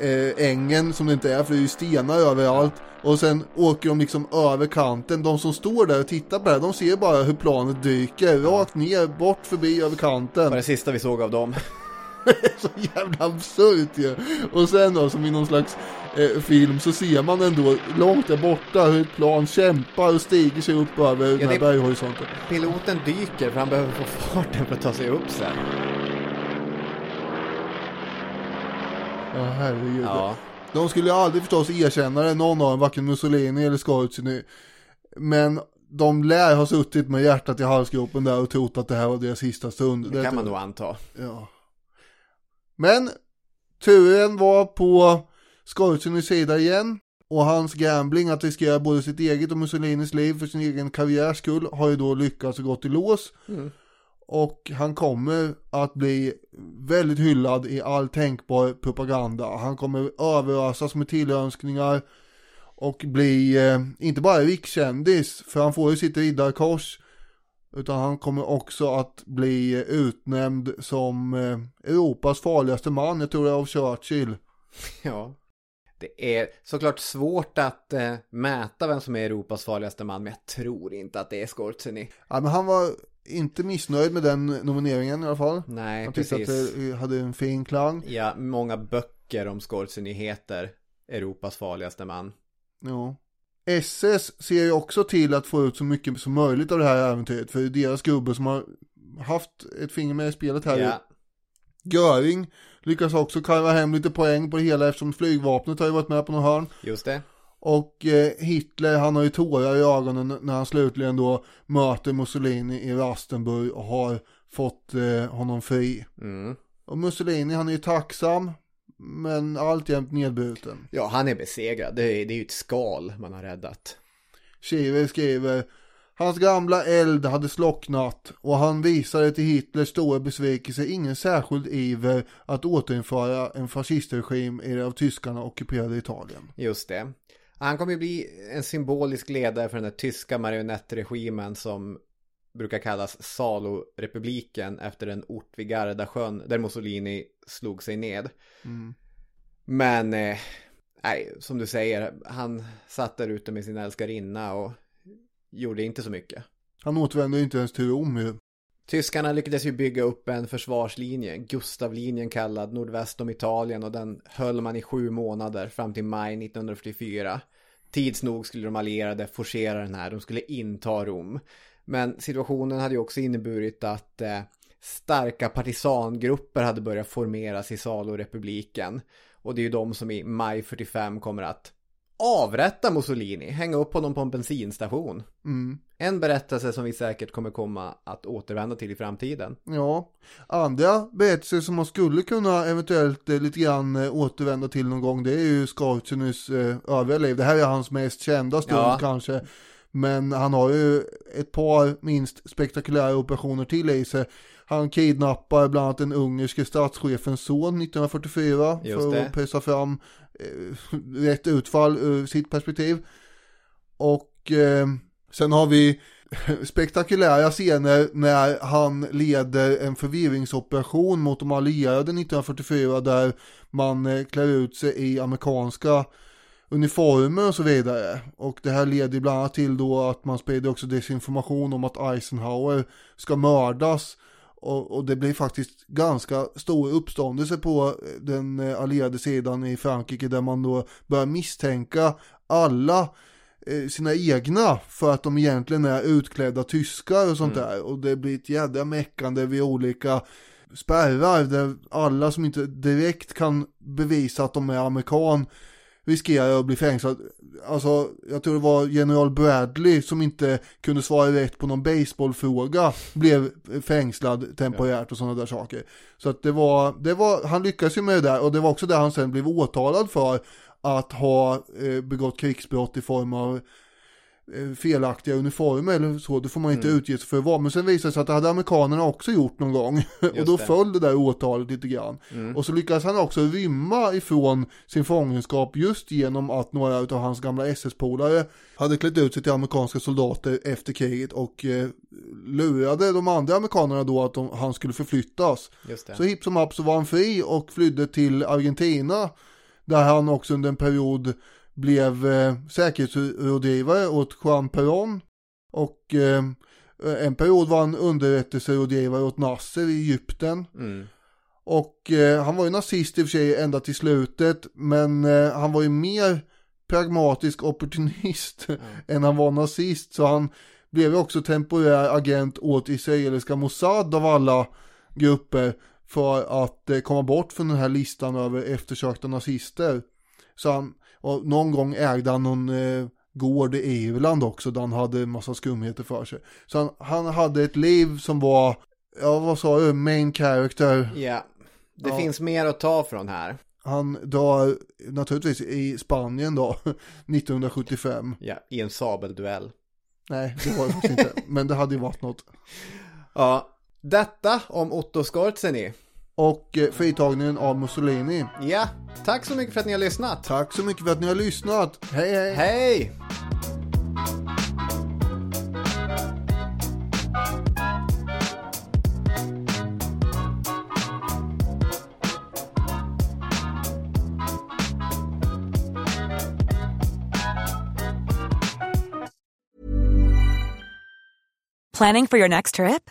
eh, ängen som det inte är för det är ju stenar överallt. Och sen åker de liksom över kanten. De som står där och tittar på det här, de ser bara hur planet dyker rakt ner, bort förbi över Det var kanten. det sista vi såg av dem. så jävla absurt ju. Och sen då som i någon slags eh, film så ser man ändå långt där borta hur ett plan kämpar och stiger sig upp över den här berghorisonten. Piloten dyker för han behöver få farten för att ta sig upp sen. Ja herregud. Ja. De skulle ju aldrig förstås erkänna det, någon av dem, varken Mussolini eller Scorzini. Men de lär ha suttit med hjärtat i halsgropen där och trott att det här var deras sista stund. Det kan man nog anta. Ja. Men turen var på Scorzinis sida igen. Och hans gambling att riskera både sitt eget och Mussolinis liv för sin egen karriärs skull har ju då lyckats och gått i lås. Mm. Och han kommer att bli väldigt hyllad i all tänkbar propaganda. Han kommer överösas med tillönskningar och bli, eh, inte bara rikskändis, för han får ju sitt riddarkors, utan han kommer också att bli utnämnd som eh, Europas farligaste man, jag tror det är av Churchill. Ja. Det är såklart svårt att eh, mäta vem som är Europas farligaste man, men jag tror inte att det är Scorzini. Ja, men han var inte missnöjd med den nomineringen i alla fall. Nej, Han tyckte precis. att det hade en fin klang. Ja, många böcker om Scorzini heter Europas farligaste man. Ja. SS ser ju också till att få ut så mycket som möjligt av det här äventyret. För det är deras gubbe som har haft ett finger med i spelet här. Ja, Göring lyckas också karva hem lite poäng på det hela eftersom flygvapnet har ju varit med på någon hörn. just det. Och eh, Hitler han har ju tårar i ögonen när han slutligen då möter Mussolini i Rastenburg och har fått eh, honom fri. Mm. Och Mussolini han är ju tacksam men alltjämt nedbruten. Ja, han är besegrad. Det är, det är ju ett skal man har räddat. Shiver skriver Hans gamla eld hade slocknat och han visade till Hitlers stora besvikelse ingen särskild iver att återinföra en fascistregim i det av tyskarna ockuperade Italien. Just det. Han kommer ju bli en symbolisk ledare för den här tyska marionettregimen som brukar kallas Salo-republiken efter en ort vid Gardasjön där Mussolini slog sig ned. Men, eh, nej, som du säger, han satt där ute med sin älskarinna och gjorde inte så mycket. Han återvände inte ens till Rom. Tyskarna lyckades ju bygga upp en försvarslinje, Gustavlinjen kallad, nordväst om Italien och den höll man i sju månader fram till maj 1944. Tids nog skulle de allierade forcera den här, de skulle inta Rom. Men situationen hade ju också inneburit att eh, starka partisangrupper hade börjat formeras i Salorepubliken. Och det är ju de som i maj 45 kommer att avrätta Mussolini, hänga upp honom på en bensinstation. Mm. En berättelse som vi säkert kommer komma att återvända till i framtiden. Ja, andra berättelser som man skulle kunna eventuellt eh, lite grann eh, återvända till någon gång det är ju Scorzynys eh, övriga liv. Det här är hans mest kända stund Ja. kanske. Men han har ju ett par minst spektakulära operationer till i sig. Han kidnappar bland annat den ungerske statschefens son 1944 Just för det. att pressa fram eh, rätt utfall ur sitt perspektiv. Och eh, sen har vi spektakulära scener när han leder en förvirringsoperation mot de allierade 1944 där man eh, klär ut sig i amerikanska uniformer och så vidare. Och det här leder bland annat till då att man sprider också desinformation om att Eisenhower ska mördas. Och, och det blir faktiskt ganska stor uppståndelse på eh, den eh, allierade sidan i Frankrike där man då börjar misstänka alla sina egna för att de egentligen är utklädda tyskar och sånt där. Och det blir ett jädra meckande vid olika spärrar där alla som inte direkt kan bevisa att de är amerikan riskerar att bli fängslad. Alltså, jag tror det var general Bradley som inte kunde svara rätt på någon baseballfråga blev fängslad temporärt och sådana där saker. Så att det var, det var, han lyckades ju med det där och det var också det han sen blev åtalad för att ha eh, begått krigsbrott i form av eh, felaktiga uniformer eller så, det får man inte utge sig för att vara. Men sen visade det sig att det hade amerikanerna också gjort någon gång. och då det. föll det där åtalet lite grann. Och så lyckades han också rymma ifrån sin fångenskap just genom att några av hans gamla SS-polare hade klätt ut sig till amerikanska soldater efter kriget och eh, lurade de andra amerikanerna då att de, han skulle förflyttas. Så hipp som happ så var han fri och flydde till Argentina där han också under en period blev eh, säkerhetsrådgivare åt Juan Perón och eh, en period var han underrättelserådgivare åt Nasser i Egypten. Mm. Och eh, han var ju nazist i och för sig ända till slutet men eh, han var ju mer pragmatisk opportunist än han var nazist så han blev ju också temporär agent åt israeliska Mossad av alla grupper för att eh, komma bort från den här listan över eftersökta nazister. Så han, och någon gång ägde han någon eh, gård i Irland också där han hade en massa skumheter för sig. Så han, han hade ett liv som var, ja vad sa du, main character. Ja, det Ja. finns mer att ta från här. Han dör naturligtvis i Spanien då, 1975. Ja, i en sabelduell. Nej, det var det faktiskt inte, men det hade ju varit något. Ja, detta om Otto Skorzeny. Och eh, fritagningen av Mussolini. Ja, tack så mycket för att ni har lyssnat. Tack så mycket för att ni har lyssnat. Hej hej! Hej! Planning for your next trip?